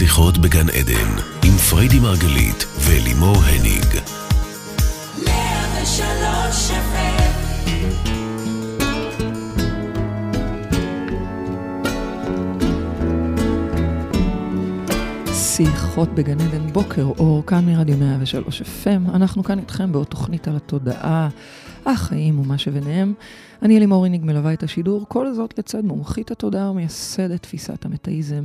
שיחות בגן עדן, עם פריידי מרגלית ולימור הניג. שיחות בגן עדן בוקר אור, כאן מרדיו 103 FM. אנחנו כאן איתכם בעוד תוכנית על התודעה, החיים ומה שביניהם. אני אלימור הניג מלווה את השידור, כל זאת לצד מומחית התודעה ומייסדת תפיסת המטאיזם.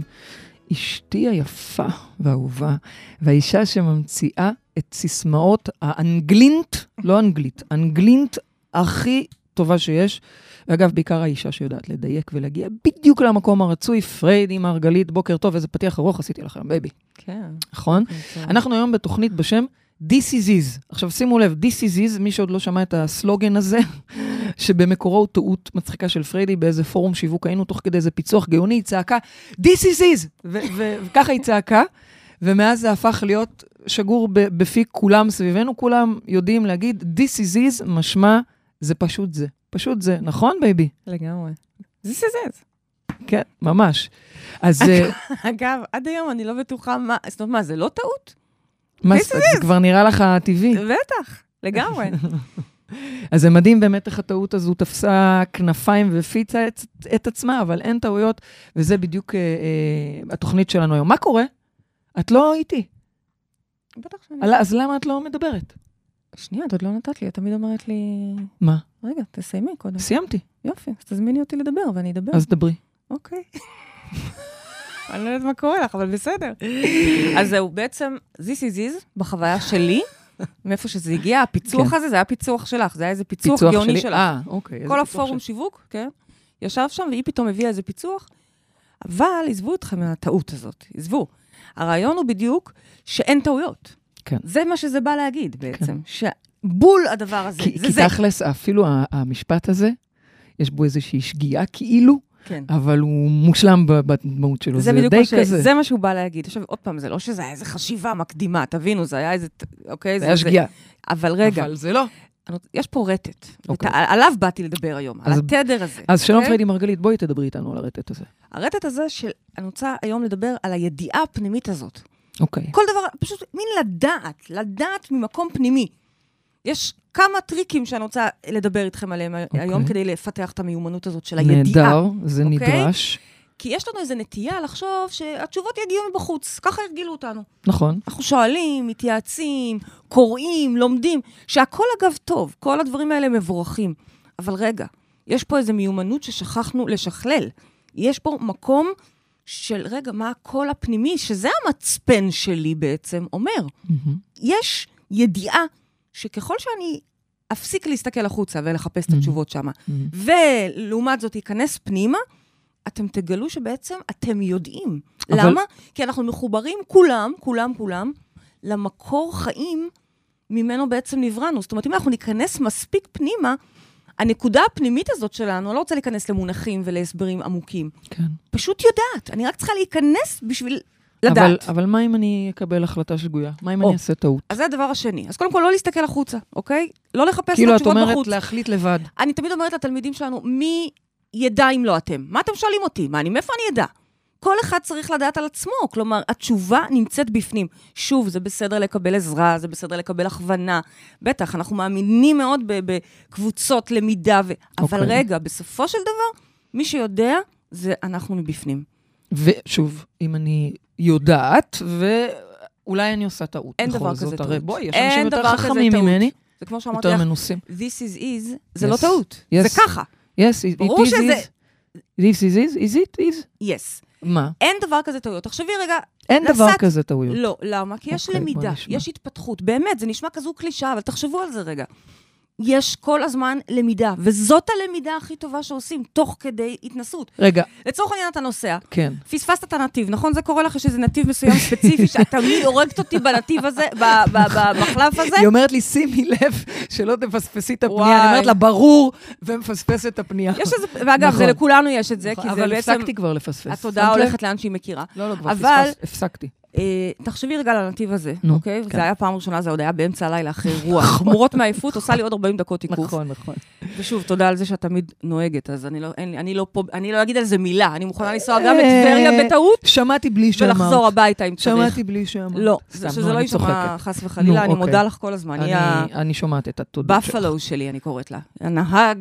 אשתי היפה והאהובה, והאישה שממציאה את סיסמאות האנגלינט, לא אנגלית, אנגלינט הכי טובה שיש. ואגב, בעיקר האישה שיודעת לדייק ולהגיע בדיוק למקום הרצוי, פריידי מרגלית, בוקר טוב, איזה פתיח ארוך עשיתי לכם, baby. כן. נכון? אנחנו היום בתוכנית בשם This is is. עכשיו שימו לב, This is is, מי שעוד לא שמע את הסלוגן הזה, שבמקורו הוא טעות מצחיקה של פריידי באיזה פורום שיווק היינו, תוך כדי איזה פיצוח גאוני, היא צעקה, This is is! וככה היא צעקה, ומאז זה הפך להיות שגור בפי כולם סביבנו, כולם יודעים להגיד, This is is, משמע, זה פשוט זה. פשוט זה, נכון, baby? לגמרי. This is it. כן, ממש. אז אה, אגב, עד היום אני לא בטוחה מה, זאת אומרת, מה, זה לא טעות? מה, זה כבר נראה לך טבעי. בטח, לגמרי. אז זה מדהים באמת איך הטעות הזו תפסה כנפיים והפיצה את, את עצמה, אבל אין טעויות, וזה בדיוק אה, אה, התוכנית שלנו היום. מה קורה? את לא איתי. בטח שאני... על- אז למה את לא מדברת? שנייה, את עוד לא נתת לי, את תמיד אומרת לי, מה? רגע, תסיימי קודם. סיימתי, יופי, אז תזמיני אותי לדבר ואני אדבר. אז דברי. אוקיי. אני לא יודעת מה קורה לך, אבל בסדר. אז זהו, בעצם, this is is, בחוויה שלי, מאיפה שזה הגיע, הפיצוח כן. הזה, זה היה פיצוח שלך, זה היה איזה פיצוח גאוני שלי? שלך. אה, אוקיי. כל הפורום של- שיווק, כן, ישב שם והיא פתאום הביאה איזה פיצוח, אבל עזבו אתכם מהטעות הזאת, עזבו. הרעיון הוא בדיוק שאין טעויות. כן. זה מה שזה בא להגיד בעצם, שבול הדבר הזה, כי, זה כי זה. תכלס, אפילו המשפט הזה, יש בו איזושהי שגיאה כאילו, כן. אבל הוא מושלם ב- בדמות שלו. זה בדיוק די ש... כזה. זה מה שהוא בא להגיד. עכשיו, עוד פעם, זה לא שזה היה איזה חשיבה מקדימה, תבינו, זה היה איזה... אוקיי? זה היה שגיאה. אבל רגע, אבל זה לא. יש פה רטט. אוקיי. ות- עליו באתי לדבר היום, על אז- התדר הזה. אז שלום אוקיי? פריידי מרגלית, בואי תדברי איתנו על הרטט הזה. הרטט הזה של... אני רוצה היום לדבר על הידיעה הפנימית הזאת. אוקיי. כל דבר, פשוט מין לדעת, לדעת ממקום פנימי. יש כמה טריקים שאני רוצה לדבר איתכם עליהם היום כדי לפתח את המיומנות הזאת של הידיעה. נהדר, זה אוקיי? נדרש. כי יש לנו איזו נטייה לחשוב שהתשובות יגיעו מבחוץ, ככה הרגילו אותנו. נכון. אנחנו שואלים, מתייעצים, קוראים, לומדים, שהכל אגב טוב, כל הדברים האלה מבורכים. אבל רגע, יש פה איזו מיומנות ששכחנו לשכלל. יש פה מקום של, רגע, מה הקול הפנימי, שזה המצפן שלי בעצם אומר. מהמם. יש ידיעה שככל שאני אפסיק להסתכל החוצה ולחפש את Mhm. התשובות שם, מהמם. ולעומת זאת ייכנס פנימה, אתם תגלו שבעצם אתם יודעים. אבל- למה? כי אנחנו מחוברים כולם, כולם, כולם, למקור חיים ממנו בעצם נבראנו. זאת אומרת, אם אנחנו ניכנס מספיק פנימה, הנקודה הפנימית הזאת שלנו, אני לא רוצה להיכנס למונחים ולהסברים עמוקים, כן. פשוט יודעת. אני רק צריכה להיכנס בשביל לדעת. אבל מה אם אני אקבל החלטה שגויה? מה אם או. אני אעשה טעות? אז זה הדבר השני. אז קודם כל, לא להסתכל החוצה, אוקיי? לא לחפש את כאילו, את התשובות אומרת בחוץ. להחליט לבד. אני תמיד אומרת לתלמידים שלנו, מי ידע אם לא אתם? מה אתם שואלים אותי? מה, אני, מאיפה אני אדע? כל אחד צריך לדעת על עצמו, כלומר, התשובה נמצאת בפנים. שוב, זה בסדר לקבל עזרה, זה בסדר לקבל הכוונה. בטח, אנחנו מאמינים מאוד בקבוצות למידה, ו... אבל אוקיי. רגע, בסופו של דבר, מי שיודע, זה אנחנו מבפנים. ושוב, אם אני יודעת, ואולי אני עושה טעות. אין דבר כזה הרי טעות. בואי, יש אנשים יותר חכמים. ממני, זה כמו שאמרתי לך, מנוסים. This is is, זה Yes. לא טעות. Yes. זה ככה. Yes, it ברור is שזה- is. This is is, is it is? Yes. מה? אין דבר כזה טעויות. תחשבי רגע, אין נסעת- דבר כזה טעויות. לא, למה? כי יש אוקיי, בוא למידה. יש התפתחות. באמת, זה נשמע כזו קלישאה, אבל תחשבו על זה רגע. יש כל הזמן למידה, וזאת הלמידה הכי טובה שעושים, תוך כדי התנסות. רגע, לצורך העניין אתה נוסע, כן. פספסת את הנתיב, נכון? זה קורה לך, יש איזה נתיב מסוים ספציפי, שאת תמיד הורגת אותי בנתיב הזה, במחלף הזה? היא אומרת לי, שימי לב שלא תפספסי את הפנייה. אני וואי. אומרת לה, ברור, ומפספסת את הפנייה. יש איזה, ואגב, נכון. זה לכולנו יש את זה, כי זה אבל בעצם, הפסקתי כבר לפספס. התודעה לב? הולכת לאן שהיא מכירה. לא, לא, כבר אבל- פספס, הפסקתי. אה, תחשבי רגע על הנתיב הזה, נו, אוקיי? כן. זה היה פעם ראשונה, זה עוד היה באמצע הלילה אחרי אירוע. חמורות מעייפות, עושה לי עוד 40 דקות עיכוב. נכון, נכון. ושוב, תודה על זה שאת תמיד נוהגת, אז אני לא, אין, לי- אני לא פה, אני לא אגיד על זה מילה, אני מוכנה לנסוע גם אה, לטבריה בטעות, שמעתי בלי שאמרת. ולחזור הביתה אם צריך. שמעתי בלי שאמרת. לא, שזה לא יישמע. חס וחלילה, אני אוקיי. מודה לך כל הזמן. אני- שומעת את התודות שלך. הבאפלו שלי, אני קוראת לה. הנהג,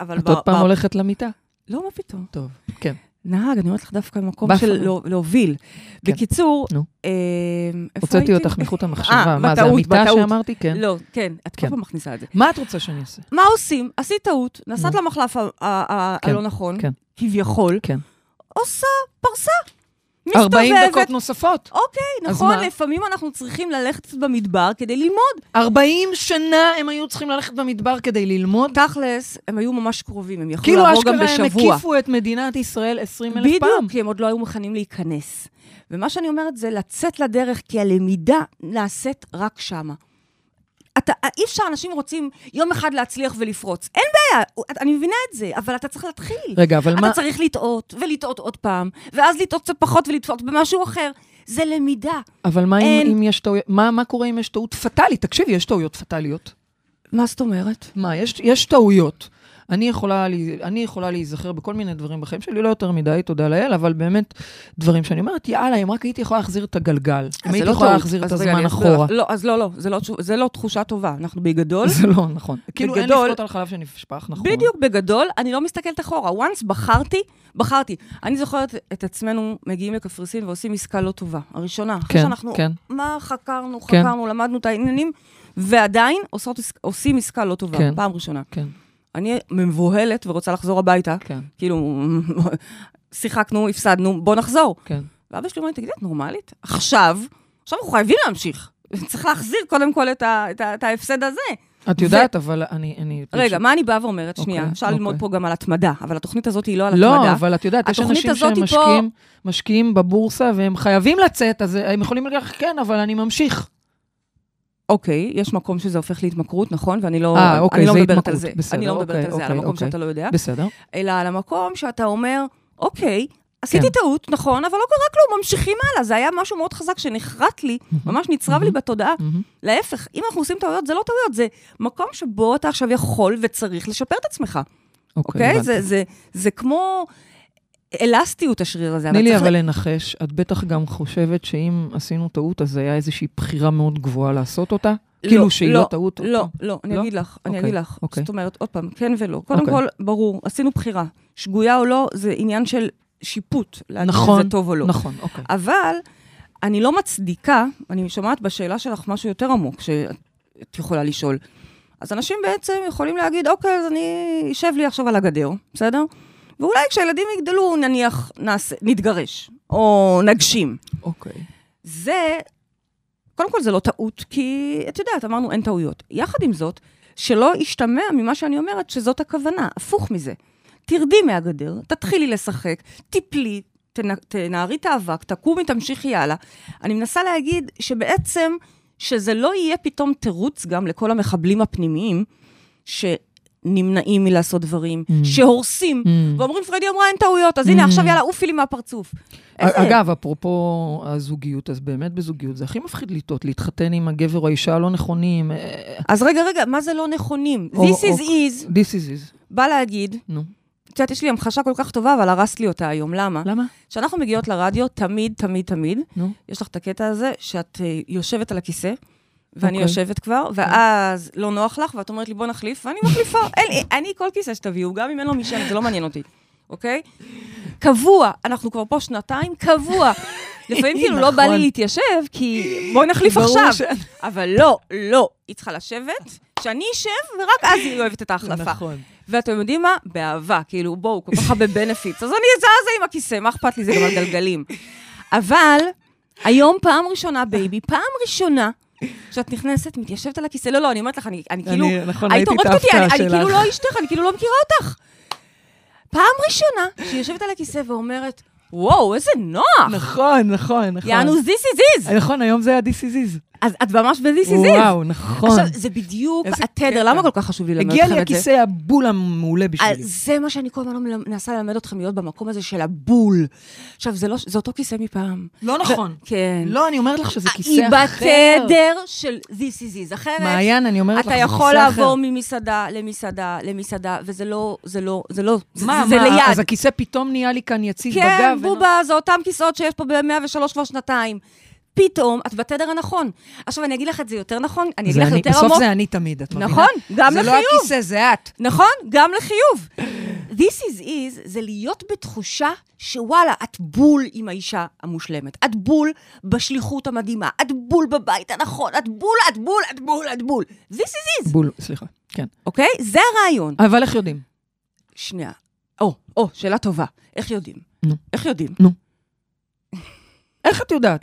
אבל... את עוד פעם הולכת למיטה? לא, מה פתאום. טוב, כן. נהג, אני אומרת לך דווקא באפלו. של לא- להוביל. כן. בקיצור. אה, איפה הוצאתי הייתי? אותך מחוט המחשבה. אה, מה, זה המיטה. שאמרתי? כן. לא, כן, את כל כן. פעם מכניסה את זה. מה את רוצה שאני אעשה? מה עושים? עשית טעות, נסעת. למחלף כן, הלא נכון. כביכול. עושה פרסה. 40 מסתובבת. דקות נוספות. אוקיי, נכון? לפעמים אנחנו צריכים ללכת במדבר כדי ללמוד. 40 שנה הם היו צריכים ללכת במדבר כדי ללמוד. תכלס, הם היו ממש קרובים, הם יכלו כאילו לעבור גם אשכרה הם בשבוע. הקיפו את מדינת ישראל 20 אלף פעם. בדיוק, כי הם עוד לא היו מוכנים להיכנס. ומה שאני אומרת זה לצאת לדרך, כי הלמידה נעשית רק שמה. אתה, אי אפשר, אנשים רוצים יום אחד להצליח ולפרוץ. אין בעיה, אני מבינה את זה, אבל אתה צריך להתחיל. רגע, אבל אתה מה... צריך לטעות, ולטעות עוד פעם, ואז לטעות קצת פחות ולטעות במשהו אחר. זה למידה. אבל מה אם, אין- אם יש טעויות... מה, מה קורה אם יש טעות פטאלית? תקשיבי, יש טעויות פטאליות. מה זאת אומרת? מה, יש, יש טעויות. אני יכולה, אני יכולה להיזכר בכל מיני דברים בחיים שלי, לא יותר מדי, תודה לאל, אבל באמת, דברים שאני אומרת, יאללה, אם רק הייתי יכולה להחזיר את הגלגל, אם הייתי יכולה להחזיר את הזמן אחורה. לא, אז לא, לא, זה לא, זה לא תחושה טובה. אנחנו בגדול, זה לא נכון. כאילו, אין בגדול- לפחות על חלב שנשפך, נכון. בדיוק, בגדול, אני לא מסתכלת אחורה. once בחרתי, בחרתי. אני זוכרת את עצמנו מגיעים לקפריסין ועושים עסקה לא טובה. הראשונה. אחרי כן, שאנחנו, כן. מה, חקרנו, כן. חקרנו, למדנו את העניינים, ועדיין עושות, עושים עסקה לא טובה, כן. פעם ראשונה. כן, אני מבוהלת ורוצה לחזור הביתה, כן, כאילו, שיחקנו, הפסדנו, בוא נחזור. כן. ואבא שלי אומר לי, תגידי, את נורמלית? עכשיו, עכשיו אנחנו חייבים להמשיך. צריך להחזיר קודם כל את, ה, את, ה, את ההפסד הזה. את יודעת, אבל אני... אני רגע, פשוט- מה אני באה ואומרת? שנייה, אוקיי, אפשר ללמוד אוקיי. פה גם על התמדה, אבל התוכנית הזאת היא לא על לא, התמדה. אבל את יודעת, יש אנשים שהם היא פה- משקיעים, משקיעים בבורסה והם חייבים לצאת, אז הם יכולים להגיד כן, אבל אני ממשיך. אוקיי, יש מקום שזה הופך להתמכרות, נכון? ואני לא, אה, אוקיי, אני לא מדברת על התמכרות. זה. בסדר, אני לא מדברת אוקיי, על זה, על אוקיי, המקום אוקיי. שאתה לא יודע, בסדר. אלא על המקום שאתה אומר, אוקיי, עשיתי כן. טעות, נכון, אבל לא קרה כלום, ממשיכים הלאה. זה היה משהו מאוד חזק שנחרט לי, ממש נצרב לי בתודעה. להפך, אם אנחנו עושים טעויות, זה לא טעויות, זה מקום שבו אתה עכשיו יכול וצריך לשפר את עצמך, אוקיי? הבנתי. זה- זה- זה כמו אלסטיות, השריר הזה. תני לי אבל לנחש, את בטח גם חושבת שאם עשינו טעות, אז זה היה איזושהי בחירה מאוד גבוהה לעשות אותה? כאילו שהיא לא טעות? לא, עוד לא, אני לא? אגיד לך, אני אוקיי, אגיד לך. אוקיי. זאת אומרת, עוד פעם, כן ולא. קודם אוקיי. כל, ברור, עשינו בחירה. שגויה או לא, זה עניין של שיפוט, להגיד נכון, אם זה טוב או לא. נכון, אוקיי. אבל אני לא מצדיקה, אני שומעת בשאלה שלך משהו יותר עמוק שאת יכולה לשאול. אז אנשים בעצם יכולים להגיד, אוקיי, אז אני אשב לי עכשיו על הגדר, בסדר? ואולי כשהילדים יגדלו, נניח, נעשה, נתגרש, או נגשים. אוקיי. זה, קודם כל זה לא טעות, כי את יודעת, אמרנו אין טעויות. יחד עם זאת, שלא ישתמע ממה שאני אומרת שזאת הכוונה, הפוך מזה. תרדי מהגדר, תתחילי לשחק, תיפלי, תנ- תנערי את האבק, תקומי, תמשיכי הלאה. אני מנסה להגיד שבעצם, שזה לא יהיה פתאום תירוץ גם לכל המחבלים הפנימיים, שנמנעים מלעשות דברים, Mm. שהורסים, Mm. ואומרים, פרדי אמרה, אין טעויות, אז הנה, Mm. עכשיו יאללה, עופי לי מהפרצוף. אגב, אפרופו הזוגיות, אז באמת בזוגיות זה הכי מפחיד לטעות, להתחתן עם הגבר או האישה הלא נכונים. אה, אז רגע, רגע, מה זה לא נכונים? This is is, This is is. בא להגיד, נו. את יודעת, יש לי המחשה כל כך טובה, אבל הרסת לי אותה היום. למה? למה? כשאנחנו מגיעות לרדיו, תמיד, תמיד, תמיד, נו. יש לך את הקטע הזה שאת אה, יושבת על הכיסא, ואני אוקיי. יושבת כבר, ואז לא נוח לך, ואת אומרת לי, בוא נחליף, ואני מחליפה. אין אני כל כיסא שתביאו, גם אם אין לו משענת, זה לא מעניין אותי, אוקיי? קבוע, אנחנו כבר פה שנתיים, קבוע. לפעמים כאילו לא בא לי נכון. להתיישב, כי בואי נחליף עכשיו. ש- אבל לא, לא. היא צריכה לשבת, שאני אשב, ורק אז היא אוהבת את ההחלפה. נכון. ואתם יודעים מה? באהבה, כאילו, בואו, כל כך הרבה benefits. אז אני אזוז עם הכיסא, מה אכפת לי? זה גם על גלגלים. אבל היום פעם ראשונה, baby, פעם ראשונה, שאת נכנסת, מתיישבת על הכיסא, לא, לא, אני אומרת לך, אני, אני כאילו, נכון, היית הורגת אותי, אני, אני כאילו. לא אשתך, אני כאילו לא מכירה אותך. פעם ראשונה שהיא יושבת על הכיסא ואומרת, וואו, איזה נוח. נכון, נכון, נכון. יענו, this is. נכון, היום זה היה This is is. אז את ממש ב-This is it. וואו, נכון. עכשיו, זה בדיוק התדר. למה כל כך חשוב לי ללמד הגיע אתכם לי את זה? הכיסא הבול המעולה בשבילי. זה מה שאני כל הזמן מנסה ללמד אתכם להיות במקום הזה של הבול. עכשיו, זה לא, זה אותו כיסא מפעם. לא נכון. כן. לא, אני אומרת לך שזה כיסא היא אחר. בתדר של This is it. אחרת, מעיין, אני אומרת לך, אתה יכול. לעבור ממסעדה למסעדה למסעדה, וזה לא, זה לא, זה לא, זה, מה, זה מה, ליד. אז הכיסא פתאום נהיה לי כאן יציב בגב. כן, בובה, זה אותם כיסאות שיש פה ב-103 כבר שנתיים. פתאום את בתדר הנכון. עכשיו, אני אגיד לך את זה יותר נכון, אני זה אגיד לך אני- יותר בסוף עמוק. זה אני תמיד, את מבינה? נכון, גם זה לא לחיוב. הכיסא, זה את. נכון, גם לחיוב. This is is זה להיות בתחושה שוואלה, את בול עם האישה המושלמת. את בול בשליחות המדהימה. את בול בבית הנכון. את בול, את בול, את בול, את בול. This is is, בול, סליחה, כן. אוקיי? זה הרעיון. אבל איך יודעים? שנייה. או, או, שאלה טובה. איך יודעים? נו. איך יודעים? איך את יודעת?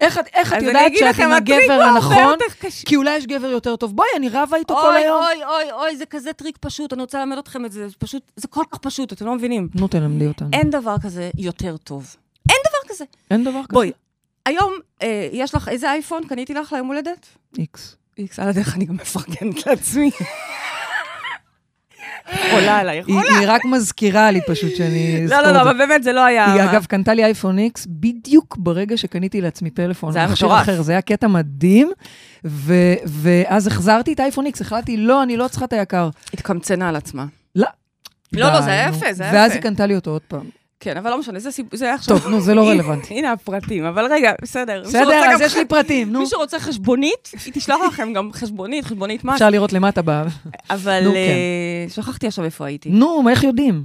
איך את, איך את יודעת שאת עם הגבר הנכון? כי אולי יש גבר יותר טוב. בואי, אני רבה איתו כל אוי, היום. אוי, אוי, אוי, זה כזה טריק פשוט, אני רוצה ללמד אתכם את זה, זה פשוט, זה כל כך פשוט, אתם לא מבינים. נו, תלמדי אותנו. אין דבר כזה יותר טוב. אין דבר כזה. אין דבר כזה. בואי, היום אה, יש לך, איזה אייפון קניתי לך ליום הולדת? איקס. איקס, על הדרך אני גם מפרגנת לעצמי. עולה עליי, היא עולה. היא רק מזכירה לי פשוט שאני לא, אזכור לא, את לא, זה. אבל באמת זה לא היה... היא אגב קנתה לי אייפון איקס בדיוק ברגע שקניתי לעצמי פלאפון. זה היה מטורף. זה היה קטע מדהים, ו- ואז החזרתי את האייפון איקס, החלטתי, לא, אני לא צריכה את היקר. התקמצנה על עצמה. לא. לא, לא, זה. יפה, זה היה ואז יפה. היא קנתה לי אותו עוד פעם. כן, אבל לא משנה, זה היה עכשיו... טוב, נו, זה לא רלוונטי. הנה הפרטים, אבל רגע, בסדר. בסדר, אז יש לי פרטים, נו. מי שרוצה חשבונית, היא תשלח לכם גם חשבונית, חשבונית מס. אפשר לראות למטה ב... אבל נו, אה, שכחתי עכשיו איפה הייתי. נו, איך יודעים?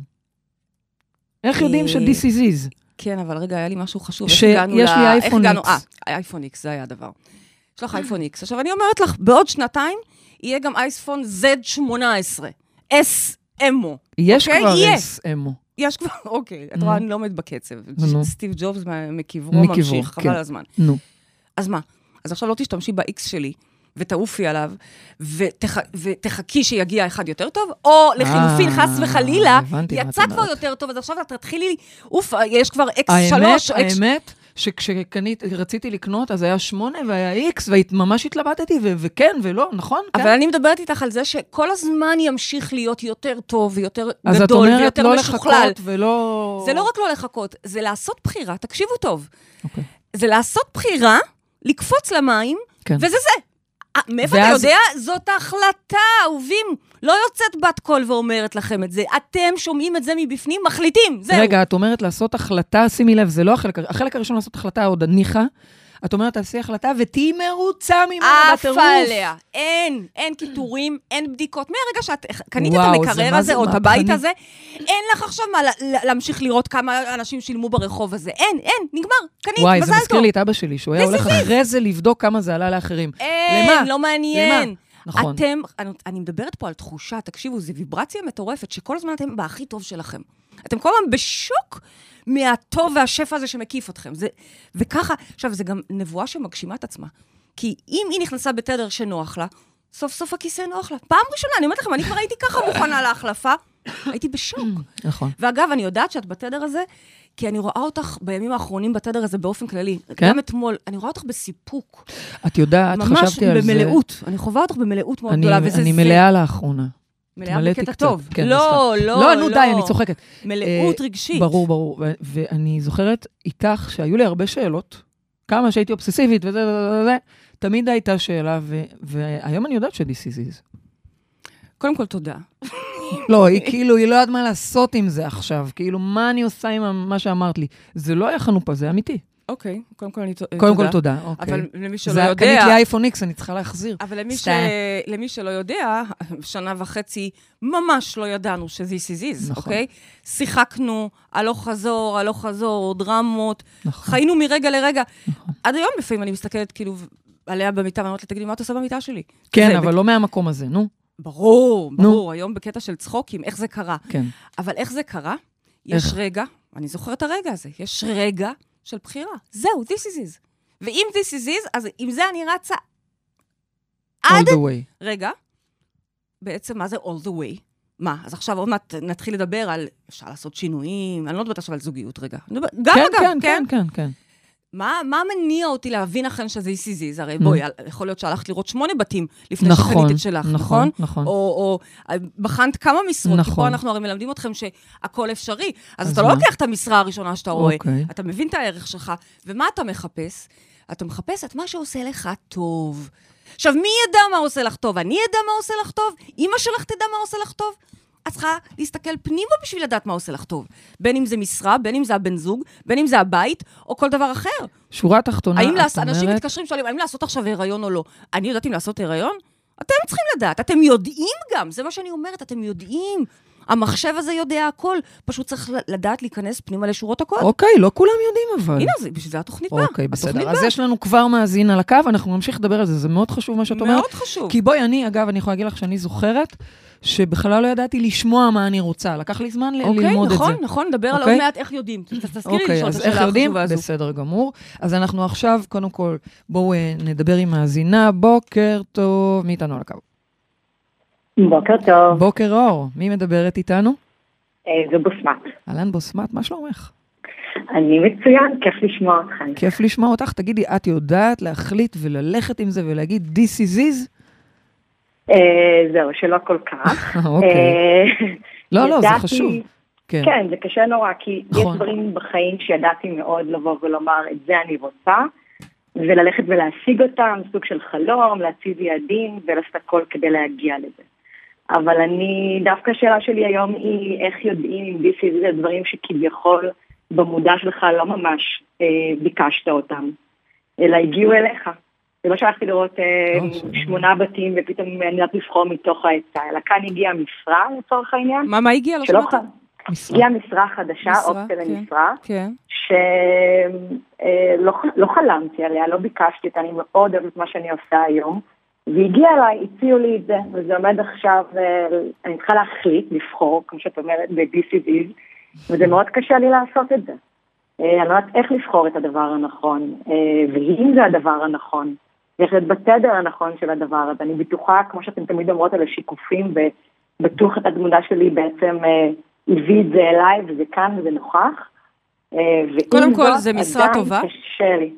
איך יודעים אה, ש-this is is? כן, אבל רגע, היה לי משהו חשוב. שיש לי אייפון X. אה, אייפון איקס, זה היה הדבר. יש לך אייפון איקס. עכשיו, אני אומרת לך, בעוד שנתיים יהיה גם אייפון Z18. S אמו. יש אוקיי, כבר. אס אמו. יש כבר, אוקיי, את. רואה, אני לא עומדת בקצב. סטיב ג'ובס מקברו ממשיך, כן. חבל הזמן. נו. אז מה? אז עכשיו לא תשתמשי ב-X שלי, ותעופי עליו, ותח... ותחכי שיגיע אחד יותר טוב, או לחילופין, אה, חס וחלילה, יצא כבר. יותר טוב, אז עכשיו את תתחילי, אוף, יש כבר X3, האמת. האמת, שכשקניתי, רציתי לקנות, אז היה שמונה והיה איקס, וממש התלבטתי, ו- וכן ולא, נכון? אבל כן. אני מדברת איתך על זה שכל הזמן ימשיך להיות יותר טוב ויותר אז את גדול אומרת ויותר לא משוכלל. לחכות ולא... זה לא רק לא לחכות, זה לעשות בחירה, תקשיבו טוב. אוקיי. זה לעשות בחירה, לקפוץ למים, כן. וזה זה. מאיפה אתה ואז- יודע? זאת החלטה, אהובים. לא יוצאת בת קול ואומרת לכם את זה. אתם שומעים את זה מבפנים, מחליטים, זהו. רגע, את אומרת לעשות החלטה, שימי לב, זה לא החלק, החלק הראשון לעשות החלטה עוד ניחא. את אומרת, תעשי החלטה ותהיי מרוצה ממנה בטירוף. עפה עליה. אין, אין קיטורים, אין בדיקות. מהרגע שאת קנית וואו, את המקרר הזה, זה או את הבית מהפכני. הזה, אין לך עכשיו מה להמשיך לראות כמה אנשים שילמו ברחוב הזה. אין, אין, נגמר, קנית, וואי, מזל זה מזכיר טוב. לי את אבא שלי, שהוא היה הולך אחרי זה לבדוק כמה זה עלה לאחרים. אין, למה? לא מעניין. למה? נכון. אתם, אני, אני מדברת פה על תחושה, תקשיבו, זו ויברציה מטורפת, שכל הזמן אתם בהכי טוב שלכם. אתם כל הזמן בשוק מהטוב והשפע הזה שמקיף אתכם. זה, וככה, עכשיו, זה גם נבואה שמגשימה את עצמה. כי אם היא נכנסה בתדר שנוח לה, סוף סוף הכיסא נוח לה. פעם ראשונה, אני אומרת לכם, אני כבר הייתי ככה מוכנה להחלפה, הייתי בשוק. נכון. ואגב, אני יודעת שאת בתדר הזה, כי אני רואה אותך בימים האחרונים בתדר הזה באופן כללי. כן? גם אתמול, אני רואה אותך בסיפוק. את יודעת, ממש חשבתי על זה. במלאות. אני חווה אותך במלאות מאוד אני, גדולה, וזה אני זה. מלאה לאחרונה. מלאה בקטע. טוב. כן, לא, סתם. לא, לא, נו די, אני צוחקת. מלאות אה, רגשית. ברור, ברור. ואני זוכרת איתך שהיו לי הרבה שאלות, כמה שהייתי אובססיבית וזה וזה וזה, תמיד הייתה שאלה, ו- והיום אני יודעת ש-this is is. קודם כל, תודה. לא, היא כאילו, היא לא יודעת מה לעשות עם זה עכשיו. כאילו, מה אני עושה עם מה שאמרת לי? זה לא היה חנופה, זה אמיתי. אוקיי, קודם כל, אני ת- קודם כל, תודה. תודה. אוקיי. אבל למי שלא זה- יודע... קנית לי אייפון איקס, אני צריכה להחזיר. אבל למי, ש... למי שלא יודע, שנה וחצי ממש לא ידענו ש-this is is, נכון. אוקיי? שיחקנו הלוך חזור, הלוך חזור, דרמות, נכון. חיינו מרגע לרגע. נכון. עד היום לפעמים אני מסתכלת כאילו עליה במיטה, ואני אומרת לה, תגידי, מה את עושה במיטה שלי? כן, זה אבל לא מהמקום הזה, נו. ברור, נו. ברור, היום בקטע של צחוקים, איך זה קרה. כן. אבל איך זה קרה? יש איך? רגע, אני זוכרת את הרגע הזה, יש רגע של בחירה. זהו, this is is. ואם this is is, אז עם זה אני רצה all עד... the way. רגע, בעצם מה זה all the way? מה, אז עכשיו עוד מעט נתחיל לדבר על, אפשר לעשות שינויים, אני לא מדברת עכשיו על זוגיות רגע. גם כן, אגב, כן, כן, כן, כן. מה, מה מניע אותי להבין אכן שזה איסיזיז? הרי בואי, יכול להיות שהלכת לראות שמונה בתים לפני נכון, שקנית את שלך, נכון? נכון, נכון. או, או אה, בחנת כמה משרות, כי פה נכון. אנחנו הרי מלמדים אתכם שהכל אפשרי. אז, אז אתה לא מה? לוקח את המשרה הראשונה שאתה רואה, אוקיי. אתה מבין את הערך שלך, ומה אתה מחפש? אתה מחפש את מה שעושה לך טוב. עכשיו, מי ידע מה עושה לך טוב? אני אדע מה עושה לך טוב? אימא שלך תדע מה עושה לך טוב? את צריכה להסתכל פנימה בשביל לדעת מה עושה לך טוב. בין אם זה משרה, בין אם זה הבן זוג, בין אם זה הבית, או כל דבר אחר. שורה תחתונה, את לעשות, אנשים אומרת, מתקשרים, שואלים, האם לעשות עכשיו הריון או לא? אני יודעת אם לעשות הריון? אתם צריכים לדעת, אתם יודעים גם, זה מה שאני אומרת, אתם יודעים. המחשב הזה יודע הכל, פשוט צריך לדעת להיכנס פנימה לשורות הקוד. אוקיי, לא כולם יודעים אבל. הנה, זה- בשביל זה התוכנית באה. אוקיי, התוכנית בסדר. אז באה. יש לנו כבר מאזין על הקו, אנחנו נמשיך לדבר על זה, זה מאוד חשוב מה שאת אומרת. מאוד חשוב. כי בואי, אני, אגב, אני יכולה להגיד לך שאני זוכרת שבכלל לא ידעתי לשמוע מה אני רוצה. לקח לי זמן ל- אוקיי, ללמוד נכון, את זה. נכון, נדבר על אוקיי? עוד מעט איך יודעים. תזכירי לי אוקיי, לשאול את אז איך השאלה יודעים? החשובה הזו. בסדר גמור. אז אנחנו עכשיו, קודם כל, בואו אה, נדבר עם מאזינה. בוקר טוב, מי איתנו על הקו? בוקר טוב, בוקר אור, מי מדברת איתנו? אה, זה בוסמת. אהלן בוסמת, מה שלומך? אני מצוין, כיף לשמוע אתכם. כיף לשמוע אותך. תגידי, את יודעת להחליט וללכת עם זה ולהגיד This is is? אה, זהו, שלא כל כך. אוקיי. אה, לא, לא, זה חשוב. כן. כן, זה קשה נורא, כי נכון. יש דברים בחיים שידעתי מאוד לבוא ולומר, את זה אני רוצה, וללכת ולהשיג אותם, סוג של חלום, להציב יעדים ולעשות הכל כדי להגיע לזה. אבל אני, דווקא השאלה שלי היום היא איך יודעים אם דיסי זה דברים שכביכול במודע שלך לא ממש אה, ביקשת אותם, אלא הגיעו אליך. זה לא שהלכתי לראות אה, לא, שמונה בתים ופתאום אני יודעת לבחור מתוך ההיצע, אלא כאן הגיעה משרה לצורך העניין, מה, מה הגיע? לא שמעת? הגיעה משרה חדשה, אופציה כן. למשרה, כן. שלא לא חלמתי עליה, לא ביקשתי אותה, אני מאוד אוהבת מה שאני עושה היום, והגיע אליי, הציעו לי את זה, וזה עומד עכשיו, אה, אני צריכה להחליט, לבחור, כמו שאת אומרת, ב-DCDs, וזה מאוד קשה לי לעשות את זה. אה, אני לא יודעת איך לבחור את הדבר הנכון, אה, ואם זה הדבר הנכון, ואיך להיות בתדר הנכון של הדבר הזה. אני בטוחה, כמו שאתם תמיד אומרות על השיקופים, ובטוח את התמונה שלי בעצם אה, הביא את זה אליי, וזה כאן וזה נוכח. אה, קודם כל, זה משרה טובה? קשה לי.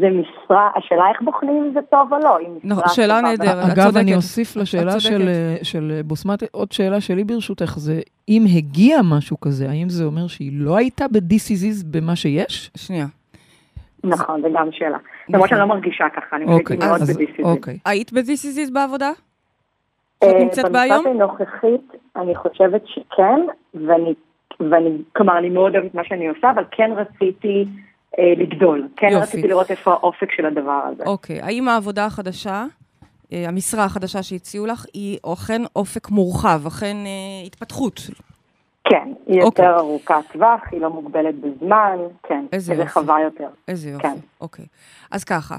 זה משרה, השאלה איך בוחנים אם זה טוב או לא. אם משרה נכון, שאלה טובה נהדרת. את אגב, צודקת. אני אוסיף לשאלה את של. אה, של בוסמת, עוד שאלה שלי ברשותך, זה אם הגיע משהו כזה, האם זה אומר שהיא לא הייתה ב-DCZs במה שיש? שנייה. נכון, זה גם שאלה. נכון. למרות שאני לא מרגישה ככה, אני חושבת אוקיי, מאוד אז ב-DCD. אוקיי. היית ב-This בעבודה? שאת אה, נמצאת בה היום? במשפט הנוכחית, אני חושבת שכן, ואני, ואני, כלומר, אני מאוד אוהבת מה שאני עושה, אבל כן רציתי אה, לגדול. כן יופי. רציתי לראות איפה האופק של הדבר הזה. אוקיי. האם העבודה החדשה, אה, המשרה החדשה שהציעו לך, היא אכן אופק מורחב, אכן אה, התפתחות? כן, היא אוקיי. יותר ארוכת טווח, היא לא מוגבלת בזמן, כן, איזה היא יופי. רחבה יותר. איזה יופי. כן. אוקיי. אז ככה,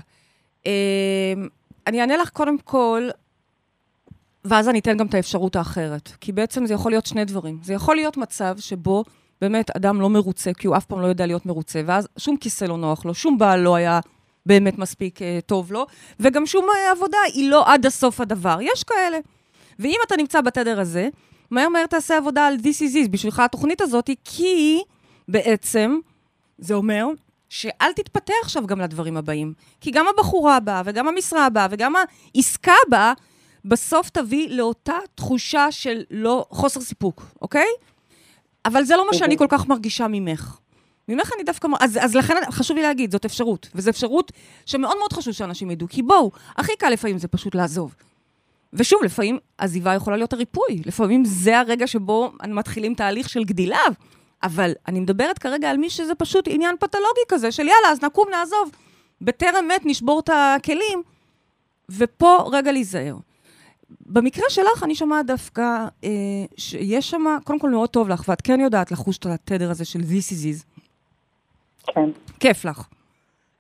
אה, אני אענה לך קודם כל, ואז אני אתן גם את האפשרות האחרת. כי בעצם זה יכול להיות שני דברים. זה יכול להיות מצב שבו באמת אדם לא מרוצה, כי הוא אף פעם לא יודע להיות מרוצה, ואז שום כיסא לא נוח לו, שום בעל לא היה באמת מספיק אה, טוב לו, וגם שום אה, עבודה היא לא עד הסוף הדבר. יש כאלה. ואם אתה נמצא בתדר הזה, מהר מהר תעשה עבודה על This is This בשבילך התוכנית הזאת, כי בעצם זה אומר שאל תתפתה עכשיו גם לדברים הבאים. כי גם הבחורה הבאה, וגם המשרה הבאה, וגם העסקה הבאה, בסוף תביא לאותה תחושה של לא, חוסר סיפוק, אוקיי? אבל זה לא מה שאני כל כך מרגישה ממך. ממך אני דווקא... אז, אז לכן חשוב לי להגיד, זאת אפשרות. וזו אפשרות שמאוד מאוד חשוב שאנשים ידעו. כי בואו, הכי קל לפעמים זה פשוט לעזוב. ושוב, לפעמים עזיבה יכולה להיות הריפוי. לפעמים זה הרגע שבו מתחילים תהליך של גדילה. אבל אני מדברת כרגע על מי שזה פשוט עניין פתולוגי כזה, של יאללה, אז נקום, נעזוב. בטרם מת נשבור את הכלים, ופה רגע להיזהר. במקרה שלך, אני שומעת דווקא אה, שיש שם, קודם כל מאוד טוב לך, ואת כן יודעת לחוש את התדר הזה של This is is. כן, כיף לך.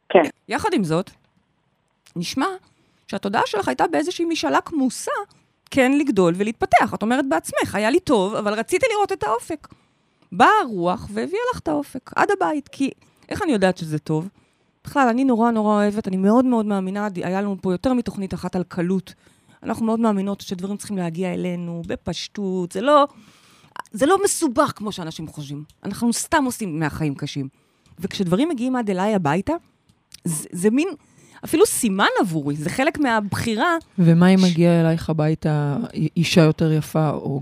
כן. יחד עם זאת, נשמע שהתודעה שלך הייתה באיזושהי משאלה כמוסה כן לגדול ולהתפתח. את אומרת בעצמך, היה לי טוב, אבל רציתי לראות את האופק. באה הרוח והביאה לך את האופק, עד הבית. כי איך אני יודעת שזה טוב? בכלל, אני נורא נורא אוהבת, אני מאוד מאוד מאמינה, היה לנו פה יותר מתוכנית אחת על קלות. אנחנו מאוד מאמינות שדברים צריכים להגיע אלינו בפשטות, זה לא, זה לא מסובך כמו שאנשים חושבים. אנחנו סתם עושים מהחיים קשים. וכשדברים מגיעים עד אליי הביתה, זה, זה מין, אפילו סימן עבורי, זה חלק מהבחירה. ומה אם מגיע אלייך הביתה אישה יותר יפה, או,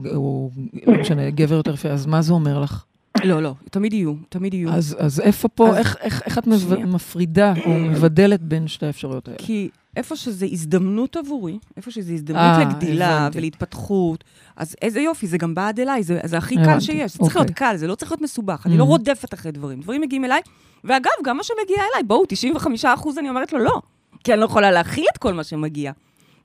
לא משנה, גבר יותר יפה, אז מה זה אומר לך? לא, לא, תמיד יהיו, תמיד יהיו. אז, אז איפה פה, אז, איך, איך, איך את שנייה. מפרידה או מבדלת בין שתי האפשרויות האלה? כי איפה שזו הזדמנות עבורי, איפה שזו הזדמנות 아, אה, לגדילה הבנתי. ולהתפתחות, אז איזה יופי, זה גם בא עד אליי, זה, זה הכי הבנתי. קל שיש. זה צריך להיות אוקיי. קל, זה לא צריך להיות מסובך. Mm-hmm. אני לא רודפת אחרי דברים. דברים מגיעים אליי, ואגב, גם מה שמגיע אליי, בואו, 95 אחוז אני אומרת לו לא, כי אני לא יכולה להכיל את כל מה שמגיע.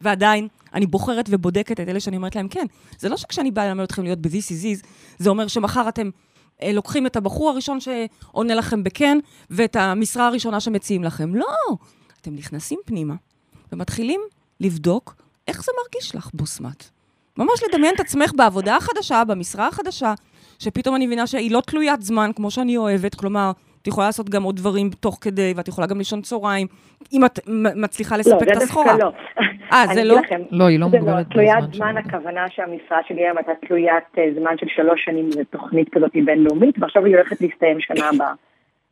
ועדיין, אני בוחרת ובודקת את אלה שאני אומרת להם כן. זה לא שכשאני באה ללמד אתכם להיות ב-this is is, זה אומר שמחר אתם אה, לוקחים את הבחור הראשון שעונה לכם בכן, ואת המשרה הראשונה שמציעים לכם. לא, אתם נכנסים פנימה ומתחילים לבדוק איך זה מרגיש לך, בוסמת. ממש לדמיין את עצמך בעבודה החדשה, במשרה החדשה, שפתאום אני מבינה שהיא לא תלוית זמן, כמו שאני אוהבת, כלומר, את יכולה לעשות גם עוד דברים תוך כדי, ואת יכולה גם לישון צהריים, אם את מצליחה לספק לא, את הסחורה. לא, אה, זה לא? לכם, לא, היא לא מוגבלת בזמן. תלוית זמן, הכוונה שהמשרה שלי היום הייתה תלוית אה, זמן של שלוש שנים, זו תוכנית כזאת בינלאומית, ועכשיו היא הולכת להסתיים שנה הבאה.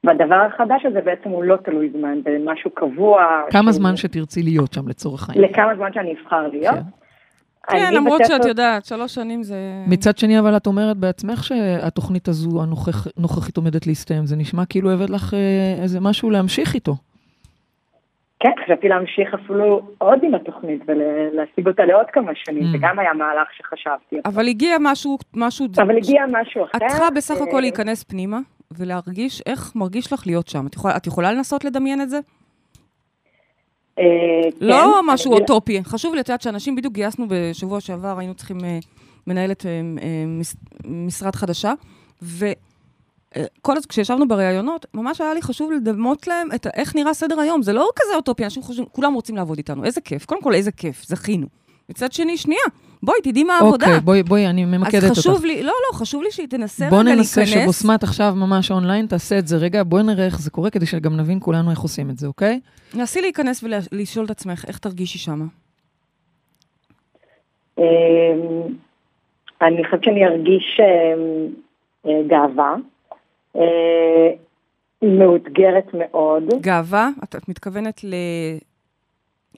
והדבר החדש הזה בעצם הוא לא תלוי זמן, זה משהו קבוע. כמה זמן שתרצי להיות שם לצורך העניין? לכמה זמן שאני אבחר להיות. כן. כן, למרות שאת יודעת, שלוש שנים זה... מצד שני, אבל את אומרת בעצמך שהתוכנית הזו הנוכחית עומדת להסתיים. זה נשמע כאילו הבאת לך אה, איזה משהו להמשיך איתו. כן, חשבתי להמשיך אפילו עוד עם התוכנית ולהשיג אותה לעוד כמה שנים, mm. זה גם היה מהלך שחשבתי. אבל הגיע משהו, משהו... אבל הגיע משהו אחר. את צריכה בסך הכל להיכנס פנימה ולהרגיש איך מרגיש לך להיות שם. את יכולה, את יכולה לנסות לדמיין את זה? אה, לא כן, משהו אוטופי. חשוב לי, את יודעת שאנשים, בדיוק גייסנו בשבוע שעבר, היינו צריכים אה, מנהלת אה, משרד חדשה, וכל הזמן, כשישבנו בראיונות, ממש היה לי חשוב לדמות להם את איך נראה סדר היום. זה לא כזה אוטופי, אנשים חושבים, כולם רוצים לעבוד איתנו, איזה כיף. קודם כל, איזה כיף, זכינו. מצד שני, שנייה, בואי, תדעי מה העבודה. אוקיי, בואי, בואי, אני ממקדת אותך. אז חשוב אותך. לי, לא, לא, חשוב לי שהיא תנסה רגע להיכנס. בוא ננסה שבוסמת עכשיו ממש אונליין, תעשה את זה רגע, בואי נראה איך זה קורה, כדי שגם נבין כולנו איך עושים את זה, אוקיי? נסי להיכנס ולשאול את עצמך, איך תרגישי שמה? אמ, אני חושבת שאני ארגיש אמ, אה, גאווה. אה, מאותגרת מאוד. גאווה? את מתכוונת ל...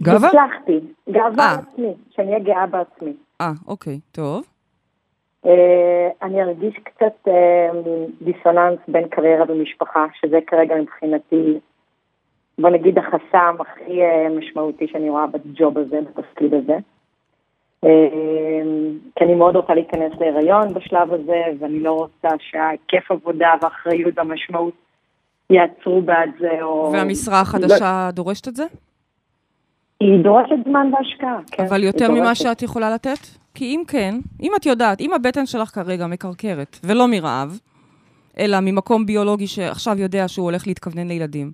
גאווה? הצלחתי, גאווה בעצמי, אה. שאני אהיה גאה בעצמי. אה, אוקיי, טוב. אה, אני ארגיש קצת אה, דיסוננס בין קריירה ומשפחה, שזה כרגע מבחינתי, בוא נגיד, החסם הכי משמעותי שאני רואה בג'וב הזה, בתפקיד הזה. כי אני מאוד רוצה להיכנס להיריון בשלב הזה, ואני לא רוצה שההיקף עבודה והאחריות והמשמעות יעצרו בעד זה, או... והמשרה החדשה לא... דורשת את זה? היא דורשת זמן והשקעה, כן. אבל יותר ממה שאת יכולה לתת? כי אם כן, אם את יודעת, אם הבטן שלך כרגע מקרקרת, ולא מרעב, אלא ממקום ביולוגי שעכשיו יודע שהוא הולך להתכוונן לילדים,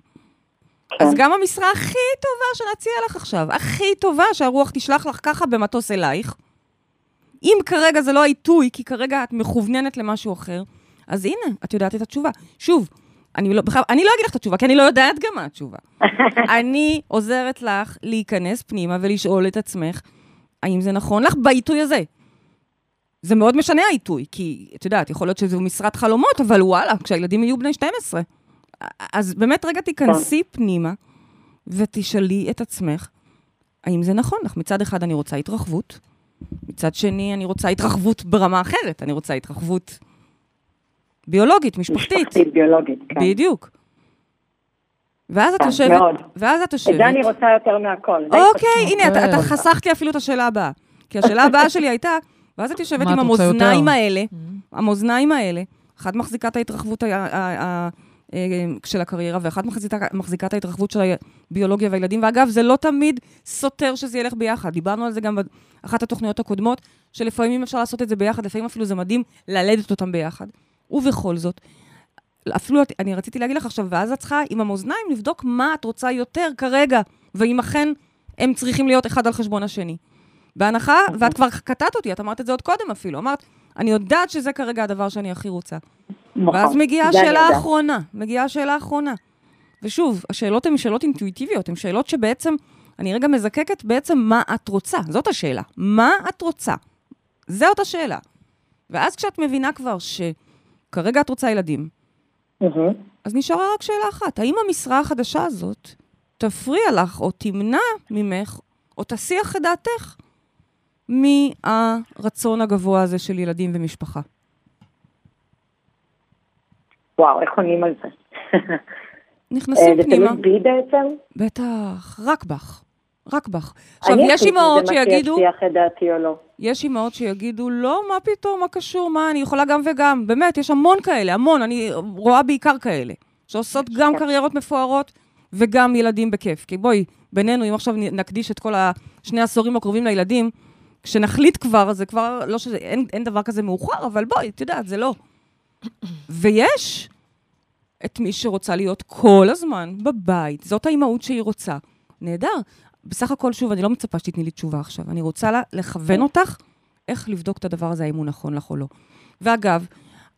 כן. אז גם המשרה הכי טובה שנציע לך עכשיו, הכי טובה שהרוח תשלח לך ככה במטוס אלייך, אם כרגע זה לא העיתוי, כי כרגע את מכווננת למשהו אחר, אז הנה, את יודעת את התשובה. שוב, אני לא, בכלל, אני לא אגיד לך את התשובה, כי אני לא יודעת גם מה התשובה. אני עוזרת לך להיכנס פנימה ולשאול את עצמך, האם זה נכון לך בעיתוי הזה? זה מאוד משנה העיתוי, כי את יודעת, יכול להיות שזו משרת חלומות, אבל וואלה, כשהילדים יהיו בני 12. אז באמת רגע תיכנסי כן. פנימה ותשאלי את עצמך, האם זה נכון לך? מצד אחד אני רוצה התרחבות, מצד שני אני רוצה התרחבות ברמה אחרת, אני רוצה התרחבות ביולוגית, משפחתית. משפחתית, ביולוגית, כן. בדיוק. ואז את כן, יושבת, מאוד. ואז את יושבת. את זה אני רוצה יותר מהכל. אוקיי, הנה, אתה, אתה חסכת לי אפילו את השאלה הבאה. כי השאלה הבאה שלי הייתה, ואז את יושבת עם המאזניים האלה, mm-hmm. המאזניים האלה, אחת מחזיקה את ההתרחבות אה, של הקריירה, ואחת מחזיקה את ההתרחבות של הביולוגיה והילדים. ואגב, זה לא תמיד סותר שזה ילך ביחד. דיברנו על זה גם באחת התוכניות הקודמות, שלפעמים אפשר לעשות את זה ביחד, לפעמים אפילו זה מדהים ללדת אותם ביחד. ובכל זאת, אפילו אני רציתי להגיד לך עכשיו, ואז את צריכה עם המאזניים לבדוק מה את רוצה יותר כרגע, ואם אכן הם צריכים להיות אחד על חשבון השני. בהנחה, ואת כבר קטעת אותי, את אמרת את זה עוד קודם אפילו, אמרת, אני יודעת שזה כרגע הדבר שאני הכי רוצה. נכון, ואז מגיעה השאלה האחרונה, מגיעה השאלה האחרונה. ושוב, השאלות הן שאלות אינטואיטיביות, הן שאלות שבעצם, אני רגע מזקקת בעצם מה את רוצה, זאת השאלה. מה את רוצה? זאת השאלה. ואז כשאת מבינה כבר ש... כרגע את רוצה ילדים. אז נשארה רק שאלה אחת, האם המשרה החדשה הזאת תפריע לך או תמנע ממך, או תסיח את דעתך מהרצון הגבוה הזה של ילדים ומשפחה. וואו, איך עונים על זה? נכנסים זה פנימה. תלוי בי בעצם? בטח, רק בך. רק בך. עכשיו, יש אימהות זה מה שיגידו, שיסיח את דעתי או לא. יש אימהות שיגידו, לא, מה פתאום, מה קשור, מה, אני יכולה גם וגם. באמת, יש המון כאלה, המון, אני רואה בעיקר כאלה, שעושות גם כן. קריירות מפוארות וגם ילדים בכיף. כי בואי, בינינו, אם עכשיו נקדיש את כל השני העשורים הקרובים לילדים, כשנחליט כבר, זה כבר, לא שזה, אין, אין דבר כזה מאוחר, אבל בואי, את יודעת, זה לא. ויש את מי שרוצה להיות כל הזמן בבית, זאת האימהות שהיא רוצה. נהדר. בסך הכל, שוב, אני לא מצפה שתתני לי תשובה עכשיו. אני רוצה לה, לכוון אותך איך לבדוק את הדבר הזה, האם הוא נכון לך או לא. ואגב,